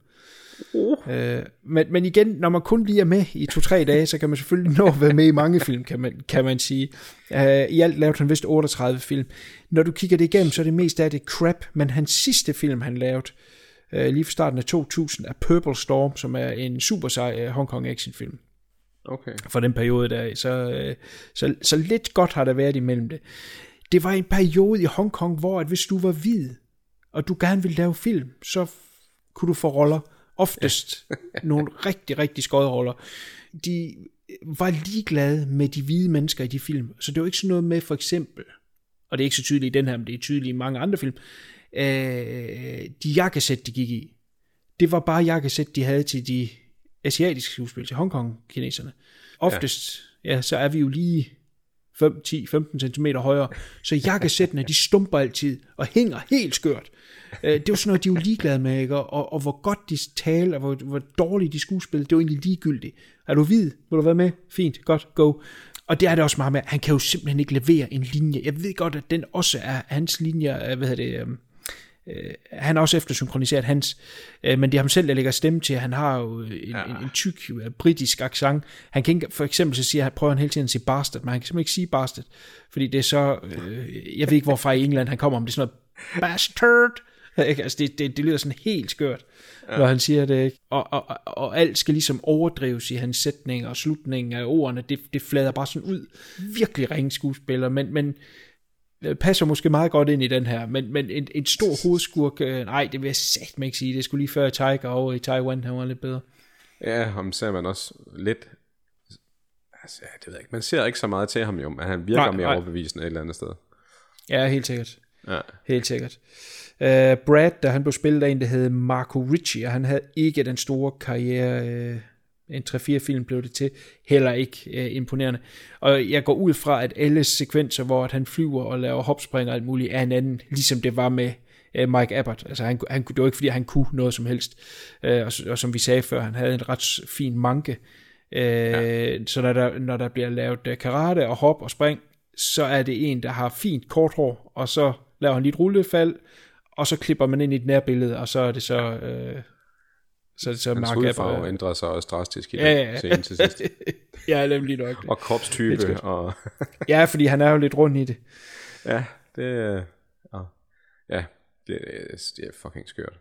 Øh, men, men igen, når man kun lige er med i to-tre dage, så kan man selvfølgelig nå at være med i mange film, kan man, kan man sige. Øh, I alt lavede han vist 38 film. Når du kigger det igennem, så er det mest af det crap, men hans sidste film, han lavede, øh, lige fra starten af 2000, er Purple Storm, som er en super sej øh, Hong Kong actionfilm Okay. for den periode der. Så, øh, så, så lidt godt har der været imellem det. Det var en periode i Hongkong, hvor at hvis du var hvid, og du gerne ville lave film, så kunne du få roller. Oftest nogle rigtig, rigtig skøde roller. De var ligeglade med de hvide mennesker i de film. Så det var ikke sådan noget med for eksempel, og det er ikke så tydeligt i den her, men det er tydeligt i mange andre film, øh, de jakkesæt, de gik i. Det var bare jakkesæt, de havde til de asiatiske skuespil, til Hongkong-kineserne. Oftest, ja. ja, så er vi jo lige 5, 10, 15 cm højere, så jakkesættene, de stumper altid og hænger helt skørt. Øh, det er jo sådan noget, de er jo ligeglade med, ikke? Og, og, hvor godt de taler, og hvor, hvor dårligt de skuespillede, det er jo egentlig ligegyldigt. Er du hvid? Vil du være med? Fint, godt, go. Og det er det også meget med, han kan jo simpelthen ikke levere en linje. Jeg ved godt, at den også er hans linje, øh, hvad hedder det, øhm, øh, han har også eftersynkroniseret hans, øh, men det er ham selv, der lægger stemme til. Han har jo en, ja. en, en tyk øh, britisk accent. Han kan ikke, for eksempel så siger han, prøver han hele tiden at sige bastard, men han kan simpelthen ikke sige bastard, fordi det er så, øh, jeg ved ikke hvorfra i England han kommer, om det er sådan noget bastard, ikke? altså det, det, det lyder sådan helt skørt, ja. når han siger det, ikke? Og, og, og, og alt skal ligesom overdrives i hans sætninger og slutningen af ordene, det, det flader bare sådan ud. Virkelig ringe skuespiller, men, men passer måske meget godt ind i den her, men, men en, en stor hovedskurk, øh, nej, det vil jeg satme ikke sige, det skulle lige før Tiger over i Taiwan, han var lidt bedre. Ja, ham ser man også lidt... Altså, ja, det ved jeg ikke. Man ser ikke så meget til ham jo, men han virker Nej, mere nej. overbevisende et eller andet sted. Ja, helt sikkert. Ja. Helt sikkert. Uh, Brad, da han blev spillet af en, der hed Marco Ricci, og han havde ikke den store karriere. Uh, en 3-4 film blev det til. Heller ikke uh, imponerende. Og jeg går ud fra, at alle sekvenser, hvor at han flyver og laver hopspring og alt muligt, er en anden, ligesom det var med uh, Mike Abbott. Altså han, han, det var ikke, fordi han kunne noget som helst. Uh, og, og som vi sagde før, han havde en ret fin manke. Uh, ja. Så når der, når der bliver lavet uh, karate og hop og spring, så er det en, der har fint kort hår, og så laver han lige et rullefald, og så klipper man ind i et nærbillede, og så er det så... Øh, så så Hans Mark hudfarve Abbott. ændrer sig også drastisk i Ja, ja, ja. scene til sidst. ja, nemlig nok. Og kropstype, og Ja, fordi han er jo lidt rundt i det. ja, det er... Ja, ja det, er- det er fucking skørt.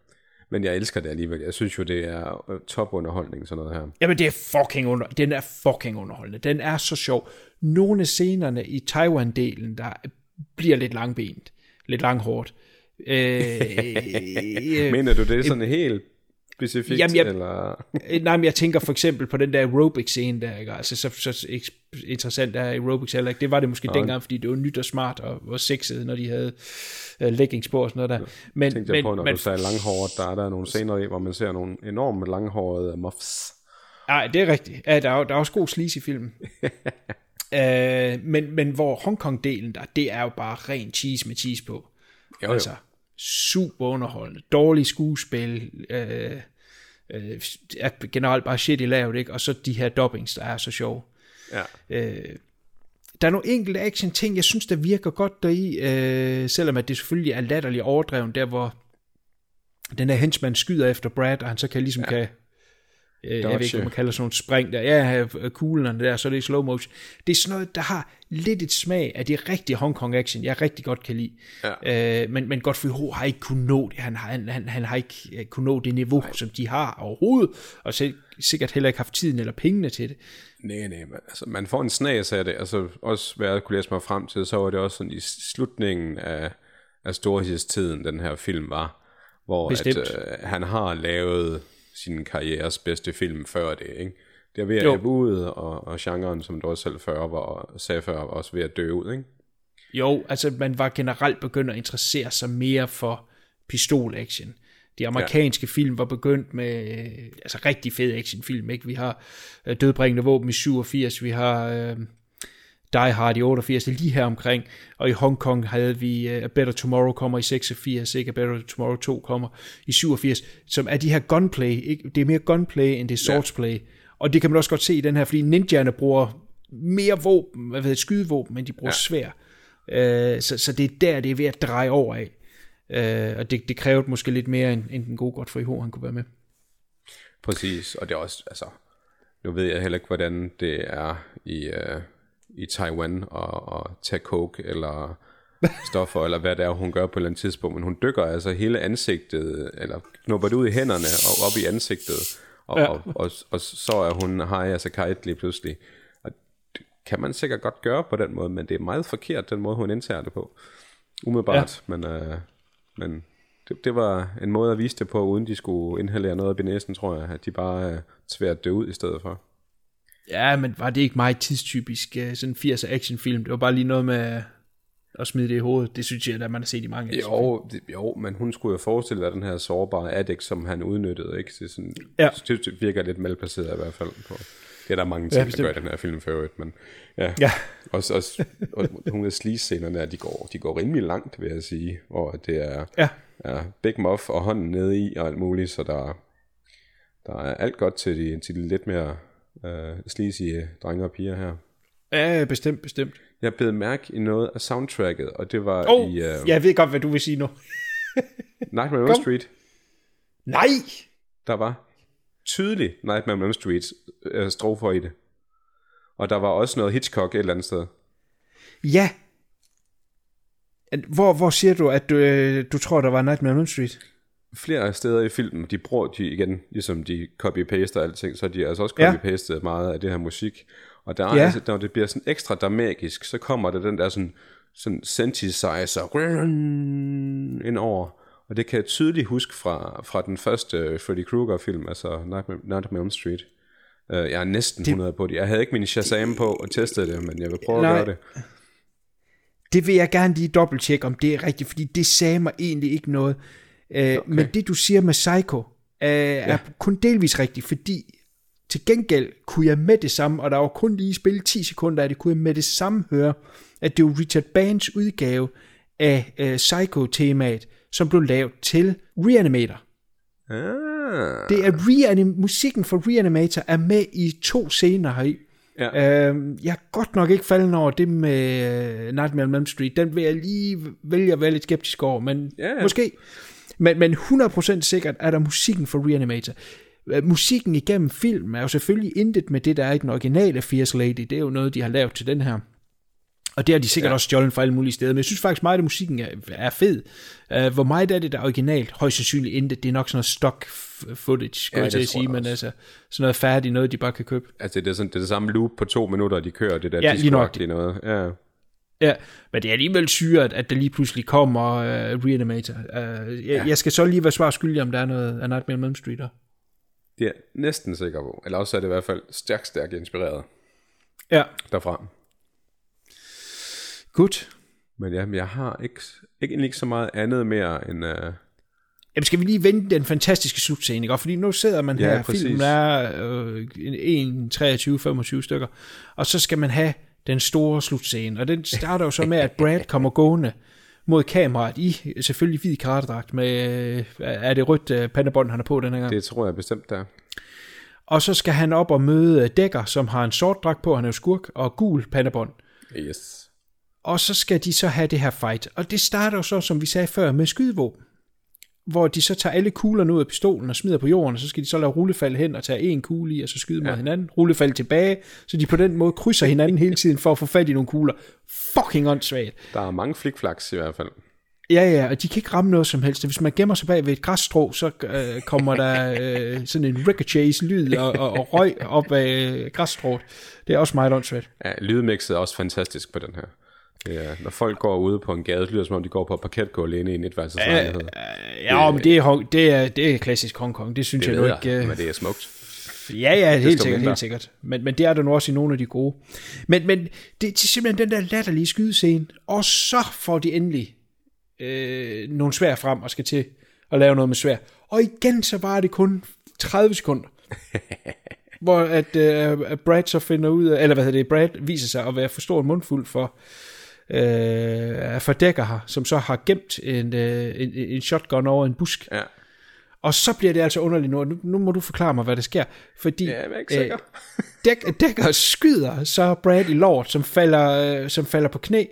Men jeg elsker det alligevel. Jeg synes jo, det er øh, topunderholdning, sådan noget her. Jamen, det er fucking under, den er fucking underholdende. Den er så sjov. Nogle af scenerne i Taiwan-delen, der bliver lidt langbenet. Lidt langhårdt. Øh, Mener du, det er sådan helt specifikt? Jamen, jeg- eller? Øh, Nej, men jeg tænker for eksempel på den der aerobic scene der, ikke? Altså, så, så interessant er aerobics heller ikke. Det var det måske dengang, fordi det var nyt og smart og var sexet, når de havde uh, leggings på og sådan noget der. Men, Tænkte jeg på, når du sagde langhåret, der er der nogle scener i, hvor man ser nogle enormt langhårede muffs. Nej, det er rigtigt. Ja, der er, der er også god sleaze i filmen. uh, men, men hvor Hongkong-delen der, det er jo bare ren cheese med cheese på. Jo, jo. Altså, super underholdende. Dårlig skuespil. Øh, øh, er generelt bare shit i lavet, ikke? Og så de her dubbings, der er så sjove. Ja. Øh, der er nogle enkelte action ting, jeg synes, der virker godt deri, øh, selvom at det selvfølgelig er latterligt overdreven, der hvor den her henchman skyder efter Brad, og han så kan ligesom ja. kan, øh, jeg ved ikke, hvad man kalder sådan nogle spring der, ja, kuglerne der, så er det i slow motion. Det er sådan noget, der har lidt et smag af det rigtige Hong Kong action, jeg rigtig godt kan lide. Ja. Øh, men, men Godfrey Ho har ikke kunnet nå det, han har, han, han, han har ikke øh, kunnet nå det niveau, Nej. som de har overhovedet, og selv, sikkert heller ikke haft tiden eller pengene til det. Nej, nej, men, altså, man får en snas af det. Altså, også hvad jeg kunne læse mig frem til, så var det også sådan i slutningen af, af storhedstiden, den her film var, hvor at, øh, han har lavet sin karrieres bedste film før det, ikke? Det er ved at ebbe ud, og, og genren, som du også selv før var, sagde før, var også ved at dø ud, ikke? Jo, altså man var generelt begyndt at interessere sig mere for pistol-action. De amerikanske ja. film var begyndt med øh, altså rigtig fed actionfilm, ikke? Vi har øh, Dødbringende Våben i 87, vi har øh, Die Hard i 88, det er lige her omkring, og i Hong Kong havde vi øh, A Better Tomorrow kommer i 86, ikke? A Better Tomorrow 2 kommer i 87, som er de her gunplay, ikke? det er mere gunplay, end det er swordsplay, og det kan man også godt se i den her, fordi ninjerne bruger mere våben, hvad ved skydevåben, men de bruger ja. svær. Øh, så, så det er der, det er ved at dreje over af. Øh, og det, det krævede måske lidt mere, end, end den gode Godfrey Ho, han kunne være med. Præcis, og det er også, altså, nu ved jeg heller ikke, hvordan det er i, uh, i Taiwan og, og tage coke eller stoffer, eller hvad det er, hun gør på et eller andet tidspunkt, men hun dykker altså hele ansigtet, eller knupper det ud i hænderne og op i ansigtet, og, Ja. og, og, og så er hun hej altså kite lige pludselig. Og det kan man sikkert godt gøre på den måde, men det er meget forkert, den måde, hun indtager det på. Umiddelbart, ja. men, uh, men det, det var en måde at vise det på, uden de skulle inhalere noget op i næsen, tror jeg, at de bare uh, tværte det ud i stedet for. Ja, men var det ikke meget tidstypisk, øh, sådan 80'er actionfilm? Det var bare lige noget med at smide det i hovedet. Det synes jeg, at man har set i mange. Jo, det, jo, men hun skulle jo forestille være den her sårbare addict, som han udnyttede, ikke? Det, sådan, Ja. det, virker lidt malplaceret i hvert fald på. Det er der mange ting, Ja, ja, der bestemt. gør i den her film for øvrigt, men ja. Ja. Også, også og nogle af sleaze-scenerne, der, de går, de går rimelig langt, vil jeg sige, hvor det er, Ja. er Big Muff og hånden nede i og alt muligt, så der, der er alt godt til de, til de lidt mere uh, sleazy drenge og piger her. Ja, bestemt, bestemt. Jeg blev mærke i noget af soundtracket, og det var oh, i uh, jeg ved godt, hvad du vil sige nu. Nightmare on Elm Street. Nej! Der var tydeligt Nightmare on Elm Street øh, strofer i det. Og der var også noget Hitchcock et eller andet sted. Ja. Hvor, hvor siger du, at du, øh, du tror, der var Nightmare on Elm Street? Flere steder i filmen, de bruger de igen, ligesom de copy-paster alting, så de har altså også Ja. copy-pastet meget af det her musik. Og der er Ja. ja. altså, når det bliver sådan ekstra dramatisk, så kommer der den der sådan, sådan synthesizer ind over. Og det kan jeg tydeligt huske fra, fra den første Freddy Krueger film, altså Nightmare, Nightmare on Elm Street. Uh, jeg er næsten 100 på det. Jeg havde ikke min Shazam på og testet det, men jeg vil prøve Nej. at gøre det. Det vil jeg gerne lige dobbelttjekke, om det er rigtigt, fordi det sagde mig egentlig ikke noget. Uh, okay. Men det, du siger med Psycho, uh, ja. er kun delvis rigtigt, fordi til gengæld kunne jeg med det samme, og der var kun lige spillet 10 sekunder af det, kunne jeg med det samme høre, at det var Richard Bands udgave af uh, Psycho-temaet, som blev lavet til Reanimator. Ah. Det er reanim- musikken for Reanimator er med i to scener heri. Ja. Øhm, jeg er godt nok ikke faldet over det med uh, Nightmare on Elm Street. Den vil jeg lige vælge at være lidt skeptisk over, men Ja, ja. måske. Men, men 100% sikkert er der musikken for Reanimator. Øh, Musikken igennem film er jo selvfølgelig intet med det, der er i den originale Fierce Lady. Det er jo noget, de har lavet til den her. Og det har de sikkert ja. Også stjålet fra alle mulige steder. Men jeg synes faktisk meget, at musikken er, er fed. Uh, hvor meget er det, der er originalt? Højst sandsynligt intet. Det er nok sådan noget stock footage, skulle Ja, jeg til at sige. jeg Men altså, sådan noget færdigt, noget de bare kan købe. Altså, det er, sådan, det er det samme loop på to minutter, de kører, det der Ja, lige disco-agtige noget. Ja. Ja, men det er alligevel syret, at der lige pludselig kommer uh, Reanimator. Uh, jeg, ja. jeg skal så lige være svar skyldig, om der er noget af Nightmare on Elm Street der. Det er næsten sikker på. Eller også er det i hvert fald stærkt, stærkt inspireret Ja, derfra. godt. Men ja, men jeg har ikke, ikke, egentlig ikke så meget andet mere end... Uh, Jamen skal vi lige vente den fantastiske slutscene, ikke? Fordi nu sidder man Ja, her, præcis. filmen er øh, 1, 23, 25 stykker, og så skal man have den store slutscene, og den starter jo så med, at Brad kommer gående mod kameraet i selvfølgelig hvid karatedragt med, øh, er det rødt øh, pandebånd, han er på den her gang? det tror jeg bestemt, der. Og så skal han op og møde øh, Dækker, som har en sort dragt på, han er jo skurk, og gul pandebånd. Yes. Og så skal de så have det her fight. Og det starter jo så, som vi sagde før, med skydevåben. Hvor de så tager alle kuglerne ud af pistolen og smider på jorden, og så skal de så lave rullefald hen og tage en kugle i, og så skyde mod Ja. hinanden. Rullefald tilbage, så de på den måde krydser hinanden hele tiden for at få fat i nogle kugler. Fucking åndssvagt. Der er mange flikflaks i hvert fald. Ja, ja, og de kan ikke ramme noget som helst. Hvis man gemmer sig bag ved et græsstrå, så øh, kommer der øh, sådan en ricochet-lyd og, og, og røg op af øh, græsstrået. Det er også meget åndssvagt. Ja, lydmixet er også fantastisk på den her. Det er, når folk går ude på en gade, det lyder som om de går på parketgulv inde i en etværelseslejlighed. Ja, men det er, det er, det er klassisk Hongkong. Det synes det jeg nu ikke... jeg, øh, men det er smukt. Ja, ja, helt sikkert, mindre. helt sikkert. Men, men det er der nu også i nogle af de gode. Men, men det er simpelthen den der latterlige skydescene, og så får de endelig øh, nogle svær frem og skal til at lave noget med svær. Og igen, så var det kun 30 sekunder. hvor at, øh, at Brad så finder ud af, eller hvad hedder det, Brad viser sig at være for stor en mundfuld for, øh, for Decker her, som så har gemt en, øh, en, en shotgun over en busk. Ja, Og så bliver det altså underligt nu, nu, nu må du forklare mig, hvad der sker. Fordi ja sikker. Dæk, Dækker skyder så Brad i lort, som falder, øh, som falder på knæ.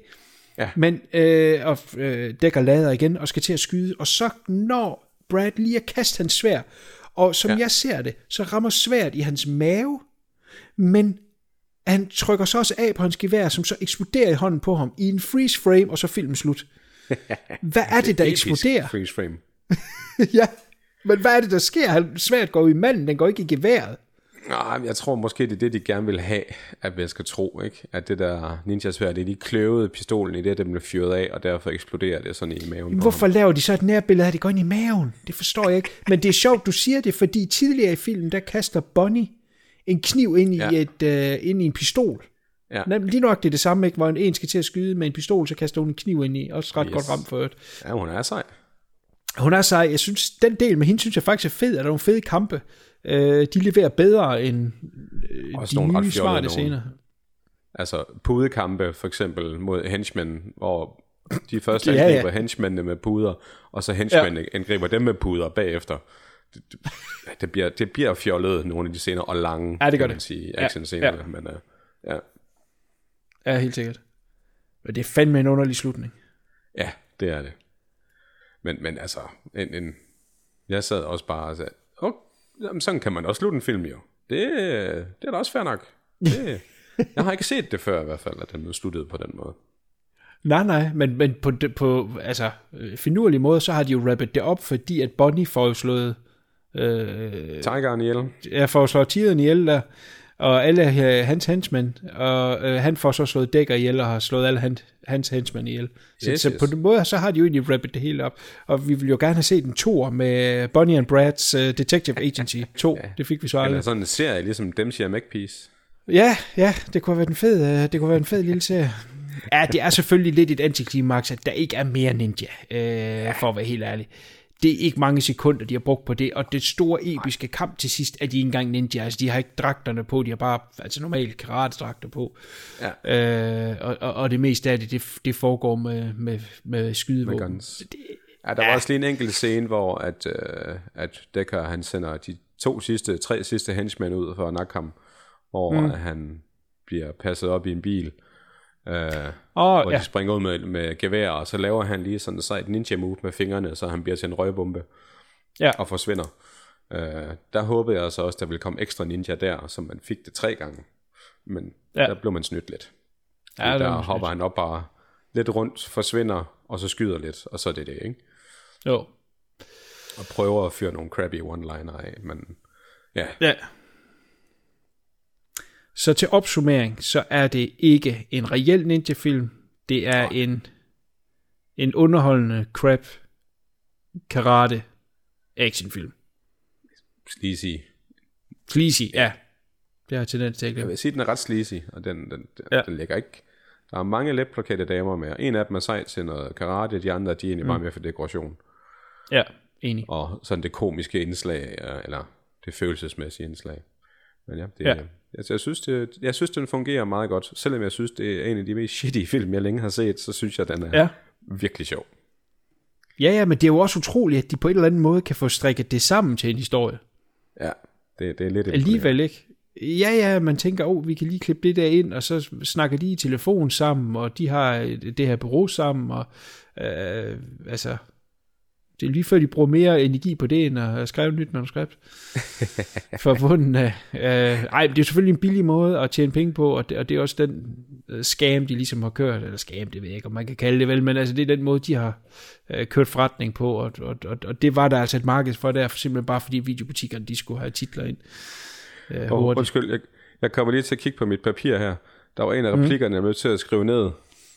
Ja. Men øh, og, øh, Dækker lader igen og skal til at skyde. Og så når Brad lige at kaste hans svær. Og som ja. Jeg ser det, så rammer svært i hans mave. Men han trykker så også af på hans gevær, som så eksploderer i hånden på ham i en freeze frame, og så filmen slut. Hvad er det, der eksploderer? Freeze frame. ja, men hvad er det, der sker? Han svært går i manden, den går ikke i geværet. Nej, jeg tror måske, det er det, de gerne vil have, at man skal tro, ikke? At det der ninja sværd, det er de kløvede pistolen i det, den blev fyret af, og derfor eksploderer det sådan i maven Hvorfor laver de så et nærbillede af, det går ind i maven? Det forstår jeg ikke. Men det er sjovt, du siger det, fordi tidligere i filmen, der kaster Bonnie en kniv ind i, ja. Et, øh, ind i en pistol. Ja. Nemlig lige nok det er det samme, ikke? hvor en, en skal til at skyde med en pistol, så kaster hun en kniv ind i. Også ret yes. Godt ramt for øvrigt. ja, hun er sej. Hun er sej. Jeg synes, den del med hende, synes jeg faktisk er fed. Er der nogle fede kampe. Øh, de leverer bedre end øh, Også de nye smarte scener. Altså, pudekampe for eksempel mod henchmen, hvor de først Ja, angriber ja. henchmændene med puder, og så henchmen ja. angriber dem med puder bagefter. Det, det, det, bliver, det bliver fjollet nogle af de scener, og lange, Ja, det gør kan man det. sige, Ja, action-scenerne. ja. Men uh, ja, Ja, helt sikkert. Men det er fandme en underlig slutning. ja, det er det. Men, men altså, en, en, jeg sad også bare og sagde, oh, jamen, sådan kan man også slutte en film jo. Det, det er da også fair nok. Det, jeg har ikke set det før i hvert fald, at den blev sluttet på den måde. Nej, nej, men, men på, på altså, øh, finurlig måde, så har de jo rappet det op, fordi at Bonnie får jo slået, øh, Tigeren ihjel. jeg får slået tigeren ihjel der, og alle øh, hans henchmen, og øh, han får så slået dækker ihjel, og har slået alle han, hans henchmen ihjel. Så, Yes, så yes. på den måde, så har de jo egentlig rappet det hele op, og vi vil jo gerne have set en tour med Bonnie and Brad's uh, Detective Agency 2, ja. det fik vi så Eller aldrig. sådan en serie, ligesom Dempsey og McPeace. Ja, ja, det kunne været en fed, øh, det kunne være en fed lille serie. Ja, det er selvfølgelig lidt et antiklimaks, at der ikke er mere ninja, øh, for at være helt ærlig. Det er ikke mange sekunder, de har brugt på det, og det store episke kamp til sidst er de ikke engang ninja. Altså, de har ikke dragterne på, de har bare altså normalt karate-dragter på. Ja. Øh, og, og, og det meste af det, det, det foregår med, med, med skydevåben. Med guns. Ja, der var også lige en enkelt scene, hvor at, øh, at Decker, han sender de to sidste, tre sidste henchmen ud for at nakke ham, hvor mm. han bliver passet op i en bil, øh, Åh, hvor ja. de springer ud med, med gevær, og så laver han lige sådan et sejt ninja move med fingrene, så han bliver til en røgbombe Ja. og forsvinder. Øh, der håbede jeg så også, der ville komme ekstra ninja der, så man fik det tre gange. Men Ja. der blev man snydt lidt. Ja, der hopper han op bare lidt rundt, forsvinder, og så skyder lidt, og så er det det, ikke? Jo. Og prøver at fyre nogle crappy one-liner af, men ja, Ja. Så til opsummering, så er det ikke en reel ninja-film. Det er en, en underholdende crap karate actionfilm. sleazy. Sleazy, ja. Det har tendens til at Jeg vil sige, den er ret sleazy, og den, den, den, Ja. den ligger ikke... Der er mange letplakate damer med, og en af dem er sej til noget karate, de andre de er egentlig mm. bare mere for dekoration. Ja, enig. Og sådan det komiske indslag, øh, eller det følelsesmæssige indslag. Men ja, det, Ja. Altså, jeg, synes, det, jeg synes, den fungerer meget godt. Selvom jeg synes, det er en af de mest shitty film, jeg længe har set, så synes jeg, den er Ja. ja. virkelig sjov. Ja, ja, men det er jo også utroligt, at de på en eller anden måde kan få strikket det sammen til en historie. Ja, det, det er lidt Alligevel ikke. Ja, ja, man tænker, oh, vi kan lige klippe det der ind, og så snakker de i telefon sammen, og de har øh, det her bureau sammen, og øh, altså, det er lige før, de bruger mere energi på det, end at skrive et nyt manuskript. Forbundet af, øh, ej, det er selvfølgelig en billig måde at tjene penge på, og det, og det er også den øh, scam, de ligesom har kørt, eller scam, det ved jeg ikke, om man kan kalde det vel, men altså, det er den måde, de har øh, kørt forretning på, og, og, og, og det var der altså et marked for der, for simpelthen bare fordi videobutikkerne, de skulle have titler ind. Øh, Og, hurtigt. undskyld, jeg, jeg kommer lige til at kigge på mit papir her. Der var en af replikkerne, jeg er nødt til at skrive ned,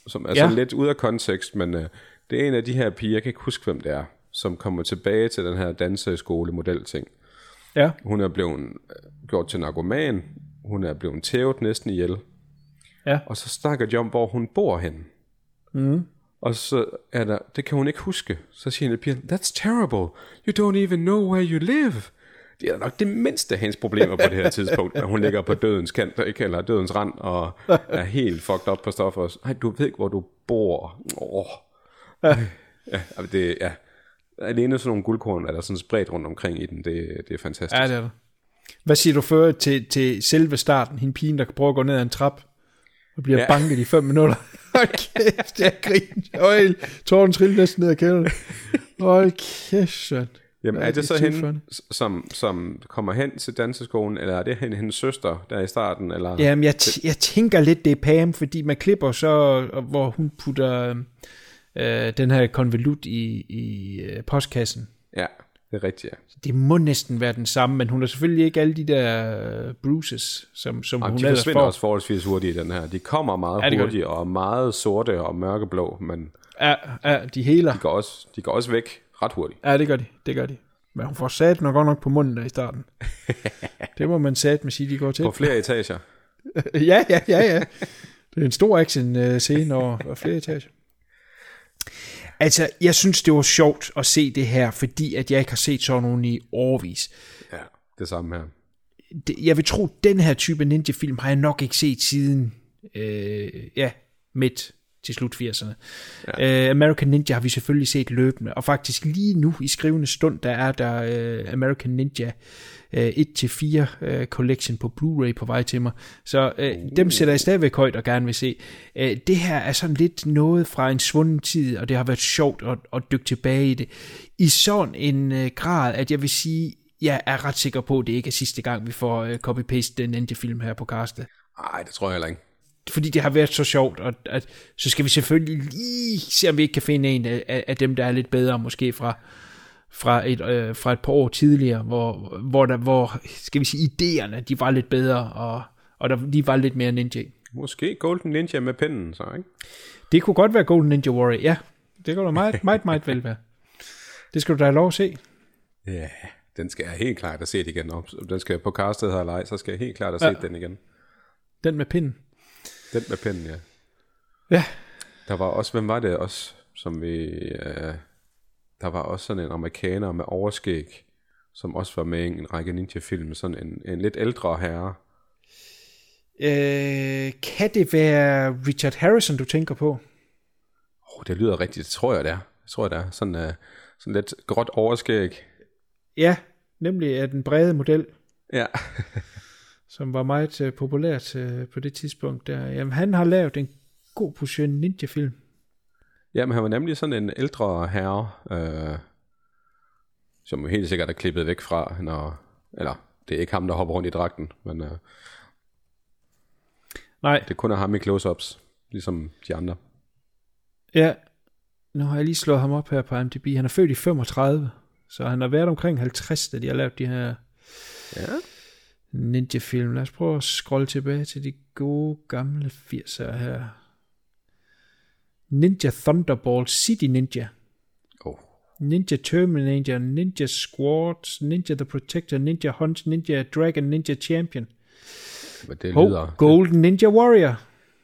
som er Mhm. Ja. sådan lidt ude af kontekst, men uh, det er en af de her piger, jeg kan ikke huske, hvem det er, som kommer tilbage til den her danseskole-model-ting. Ja. Hun er blevet øh, gjort til narkoman, hun er blevet tævet næsten ihjel, Ja. og så snakker de om, hvor hun bor henne. Mm. Og så er der, det kan hun ikke huske. Så siger en af pigerne, that's terrible. You don't even know where you live. Det er nok det mindste af hendes problemer på det her tidspunkt, at hun ligger på dødens kant, ikke? eller dødens rand, og er helt fucked up på stoffer. Nej, du ved ikke, hvor du bor. Oh. Ja, altså, det, ja. Alene sådan nogle guldkorn er der sådan spredt rundt omkring i den. Det, det er fantastisk. Ja, det er det. Hvad siger du før til, til selve starten? Hende pigen, der kan prøve at gå ned ad en trap, og bliver ja. Banket i fem minutter. Hold kæft, jeg griner. Øj, tårnen triller næsten ned ad kælderen. Hold kæft, sådan. Jamen, Ja, er det er det så hende, som, som kommer hen til danseskolen, eller er det hende, hendes søster der i starten? Eller? Jamen, jeg, t- jeg tænker lidt, det er Pam, fordi man klipper så, hvor hun putter øh, den her konvolut i, i øh, postkassen. Ja, det er rigtigt, ja. Det må næsten være den samme, men hun har selvfølgelig ikke alle de der øh, bruises, som, som Og hun de ellers får. også forholdsvis hurtigt i den her. De kommer meget Ja, hurtigt, og meget sorte og mørkeblå, men Ja, ja, de heler. de går, også, de går også væk ret hurtigt. Ja, det gør de. Det gør de. Men hun får sat nok godt nok på munden der i starten. det må man sat med sige, de går til. På flere etager. ja, ja, ja, ja. Det er en stor action øh, scene over, over flere etager. Altså, jeg synes, det var sjovt at se det her, fordi at jeg ikke har set sådan nogen i årvis. Ja, det samme her. Jeg vil tro, den her type ninja-film har jeg nok ikke set siden, øh, ja, midt til slut 80'erne. Ja. Uh, American Ninja har vi selvfølgelig set løbende, og faktisk lige nu i skrivende stund, der er der uh, American Ninja uh, 1-4 uh, collection på Blu-ray på vej til mig. Så uh, dem sætter jeg stadigvæk højt og gerne vil se. Uh, det her er sådan lidt noget fra en svunden tid, og det har været sjovt at, at dykke tilbage i det. I sådan en uh, grad, at jeg vil sige, jeg er ret sikker på, at det ikke er sidste gang, vi får uh, copy-paste den ninja-film her på castet Nej, det tror jeg heller ikke. fordi det har været så sjovt, og at, så skal vi selvfølgelig lige se, om vi ikke kan finde en af, af dem, der er lidt bedre, måske fra, fra et, øh, fra et par år tidligere, hvor, hvor, der, hvor skal vi sige, idéerne, de var lidt bedre, og, og der, de var lidt mere ninja. Måske Golden Ninja med pennen, så, ikke? Det kunne godt være Golden Ninja Warrior, ja. Det kunne da meget, meget, meget vel være. Det skal du da have lov at se. Ja, den skal jeg helt klart have set igen. Om den skal på castet her eller ej, så skal jeg helt klart set Ja. den igen. Den med pinden. Den med pennen, ja. Ja. Der var også, hvem var det også, som vi... Øh, der var også sådan en amerikaner med overskæg, som også var med i en række ninja-film. Sådan en, en lidt ældre herre. Øh, kan det være Richard Harrison, du tænker på? Oh, det lyder rigtigt, det tror jeg det er. Jeg tror det er. Sådan, øh, sådan lidt gråt overskæg. Ja, nemlig af den brede model, Ja. som var meget uh, populært uh, på det tidspunkt. Der. Jamen, han har lavet en god portion ninja-film. Jamen, han var nemlig sådan en ældre herre, øh, som helt sikkert er klippet væk fra, når, eller det er ikke ham, der hopper rundt i dragten, men øh, Nej, det kun er ham i close-ups, ligesom de andre. ja. Nu har jeg lige slået ham op her på IMDb. Han er født i 35, så han har været omkring 50, da de har lavet de her Ja. ninja-film. Lad os prøve at scrolle tilbage til de gode gamle 80'ere her. Ninja Thunderbolt, City Ninja, Oh. Ninja Terminator, Ninja Squad, Ninja the Protector, Ninja Hunt, Ninja Dragon, Ninja Champion. Men det lyder... Golden Ninja Warrior.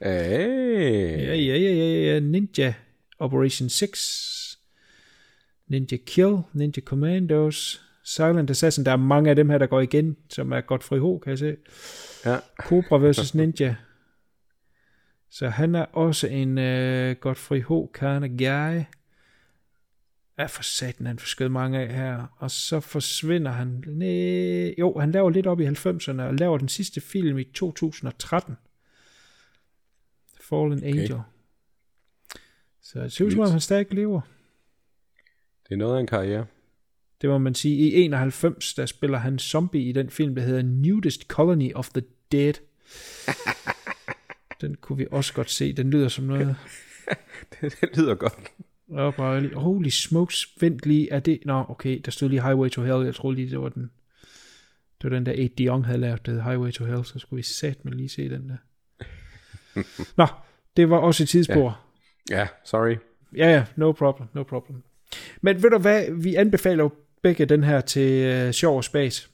Hey. Ja, ja, ja, ja, ja. Ninja Operation 6. Ninja Kill, Ninja Commandos, Silent Assassin. Der er mange af dem her, der går igen, som er Godfrey Ho, kan jeg se. Ja. Cobra vs. Ninja. Så han er også en uh, Godfrey of guy. Ja, for satan, han forskød mange af her. Og så forsvinder han. Næh, jo, han laver lidt op i 90'erne, og laver den sidste film i 2013. Fallen okay. Angel. Så det ser ud som om, han stadig lever. Det er noget af en karriere. Det må man sige. I 91, der spiller han zombie i den film, der hedder Nudist Colony of the Dead. den kunne vi også godt se. Den lyder som noget... det lyder godt. Ja, bare lige, holy smokes, vent lige, er det, nå, okay, der stod lige Highway to Hell, jeg tror lige, det var den, det var den der 8 Dion havde lavet, der Highway to Hell, så skulle vi sat med lige se den der. nå, det var også et tidsspor. Ja, sorry. Ja, ja, no problem, no problem. Men ved du hvad, vi anbefaler jo begge den her til uh, sjov og spas.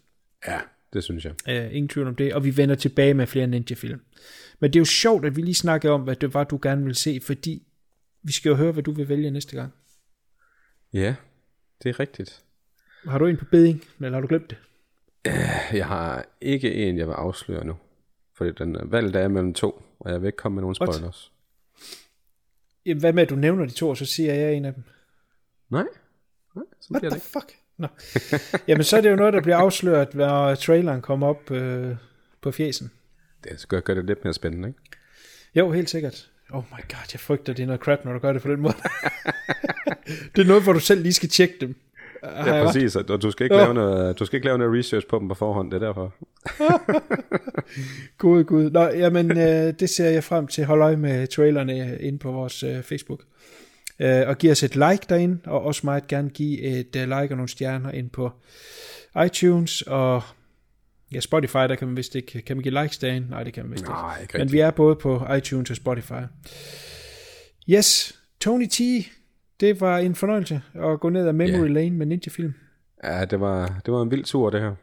Ja, det synes jeg. Uh, ingen tvivl om det, og vi vender tilbage med flere ninja-film. Men det er jo sjovt, at vi lige snakkede om, hvad det var, du gerne vil se, fordi vi skal jo høre, hvad du vil vælge næste gang. Ja, det er rigtigt. Har du en på beding, eller har du glemt det? Jeg har ikke en, jeg vil afsløre nu. Fordi den er valgt af mellem to, og jeg vil ikke komme med nogen What? spoilers. Jamen, hvad med, at du nævner de to, og så siger jeg en af dem? Nej, Nej sådan What the det fuck? Nå. Jamen, så er det jo noget, der bliver afsløret, når traileren kommer op øh, på fjesen. Det skal gøre det lidt mere spændende, ikke? Jo, helt sikkert. Oh my god, jeg frygter, det er noget crap, når du gør det på den måde. det er noget, hvor du selv lige skal tjekke dem. Har Ja, præcis. Og du skal, ikke Ja. lave noget, du skal ikke lave noget research på dem på forhånd, det er derfor. Gud, gud. Nå, jamen, øh, det ser jeg frem til. Hold øje med trailerne inde på vores øh, Facebook. Øh, og giv os et like derinde, og også meget gerne give et øh, like og nogle stjerner ind på iTunes, og ja, Spotify, der kan man vist ikke, kan man give likes derinde? Nej, det kan man vist ikke. Nej, ikke Men rigtigt. vi er både på iTunes og Spotify. Yes, Tony T, det var en fornøjelse at gå ned ad memory Ja. lane med Ninja-film. Ja, det var, det var en vild tur, det her.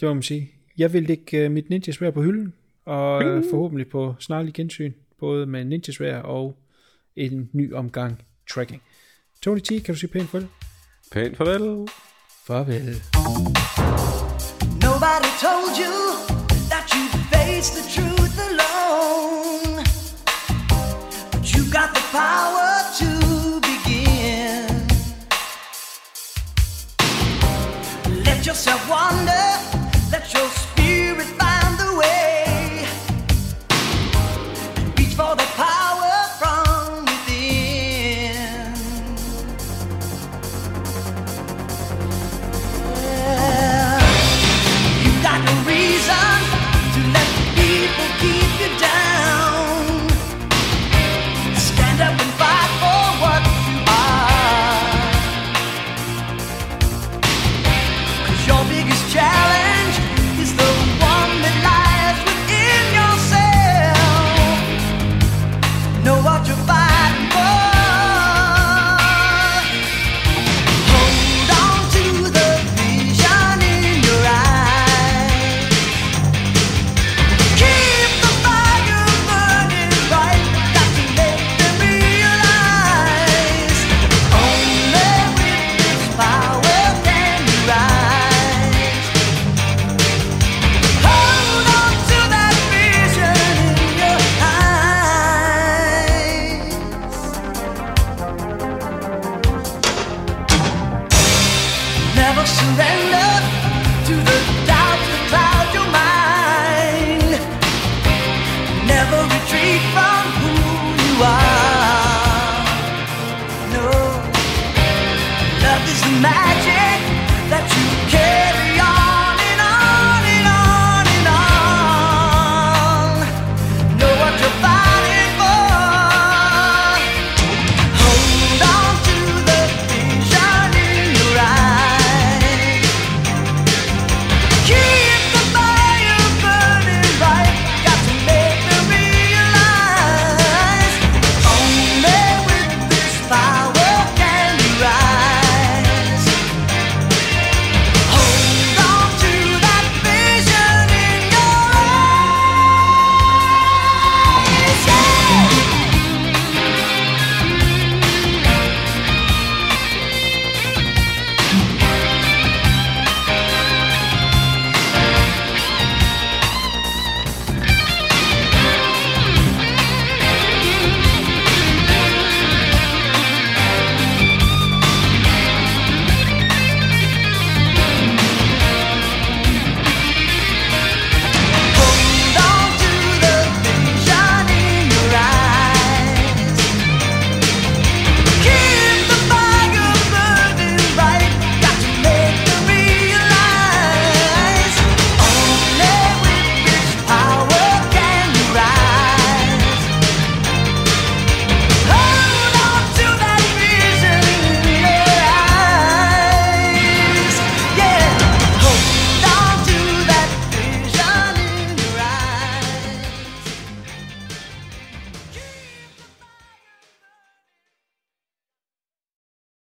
Det må man sige. Jeg vil lægge uh, mit ninja på hylden, og uh, forhåbentlig på snarlig gensyn, både med ninja og en ny omgang tracking. Tony T, kan du sige pænt farvel? Pænt farvel. Farvel. Nobody told you that you face the truth alone. But you got the power to begin. Let yourself wander.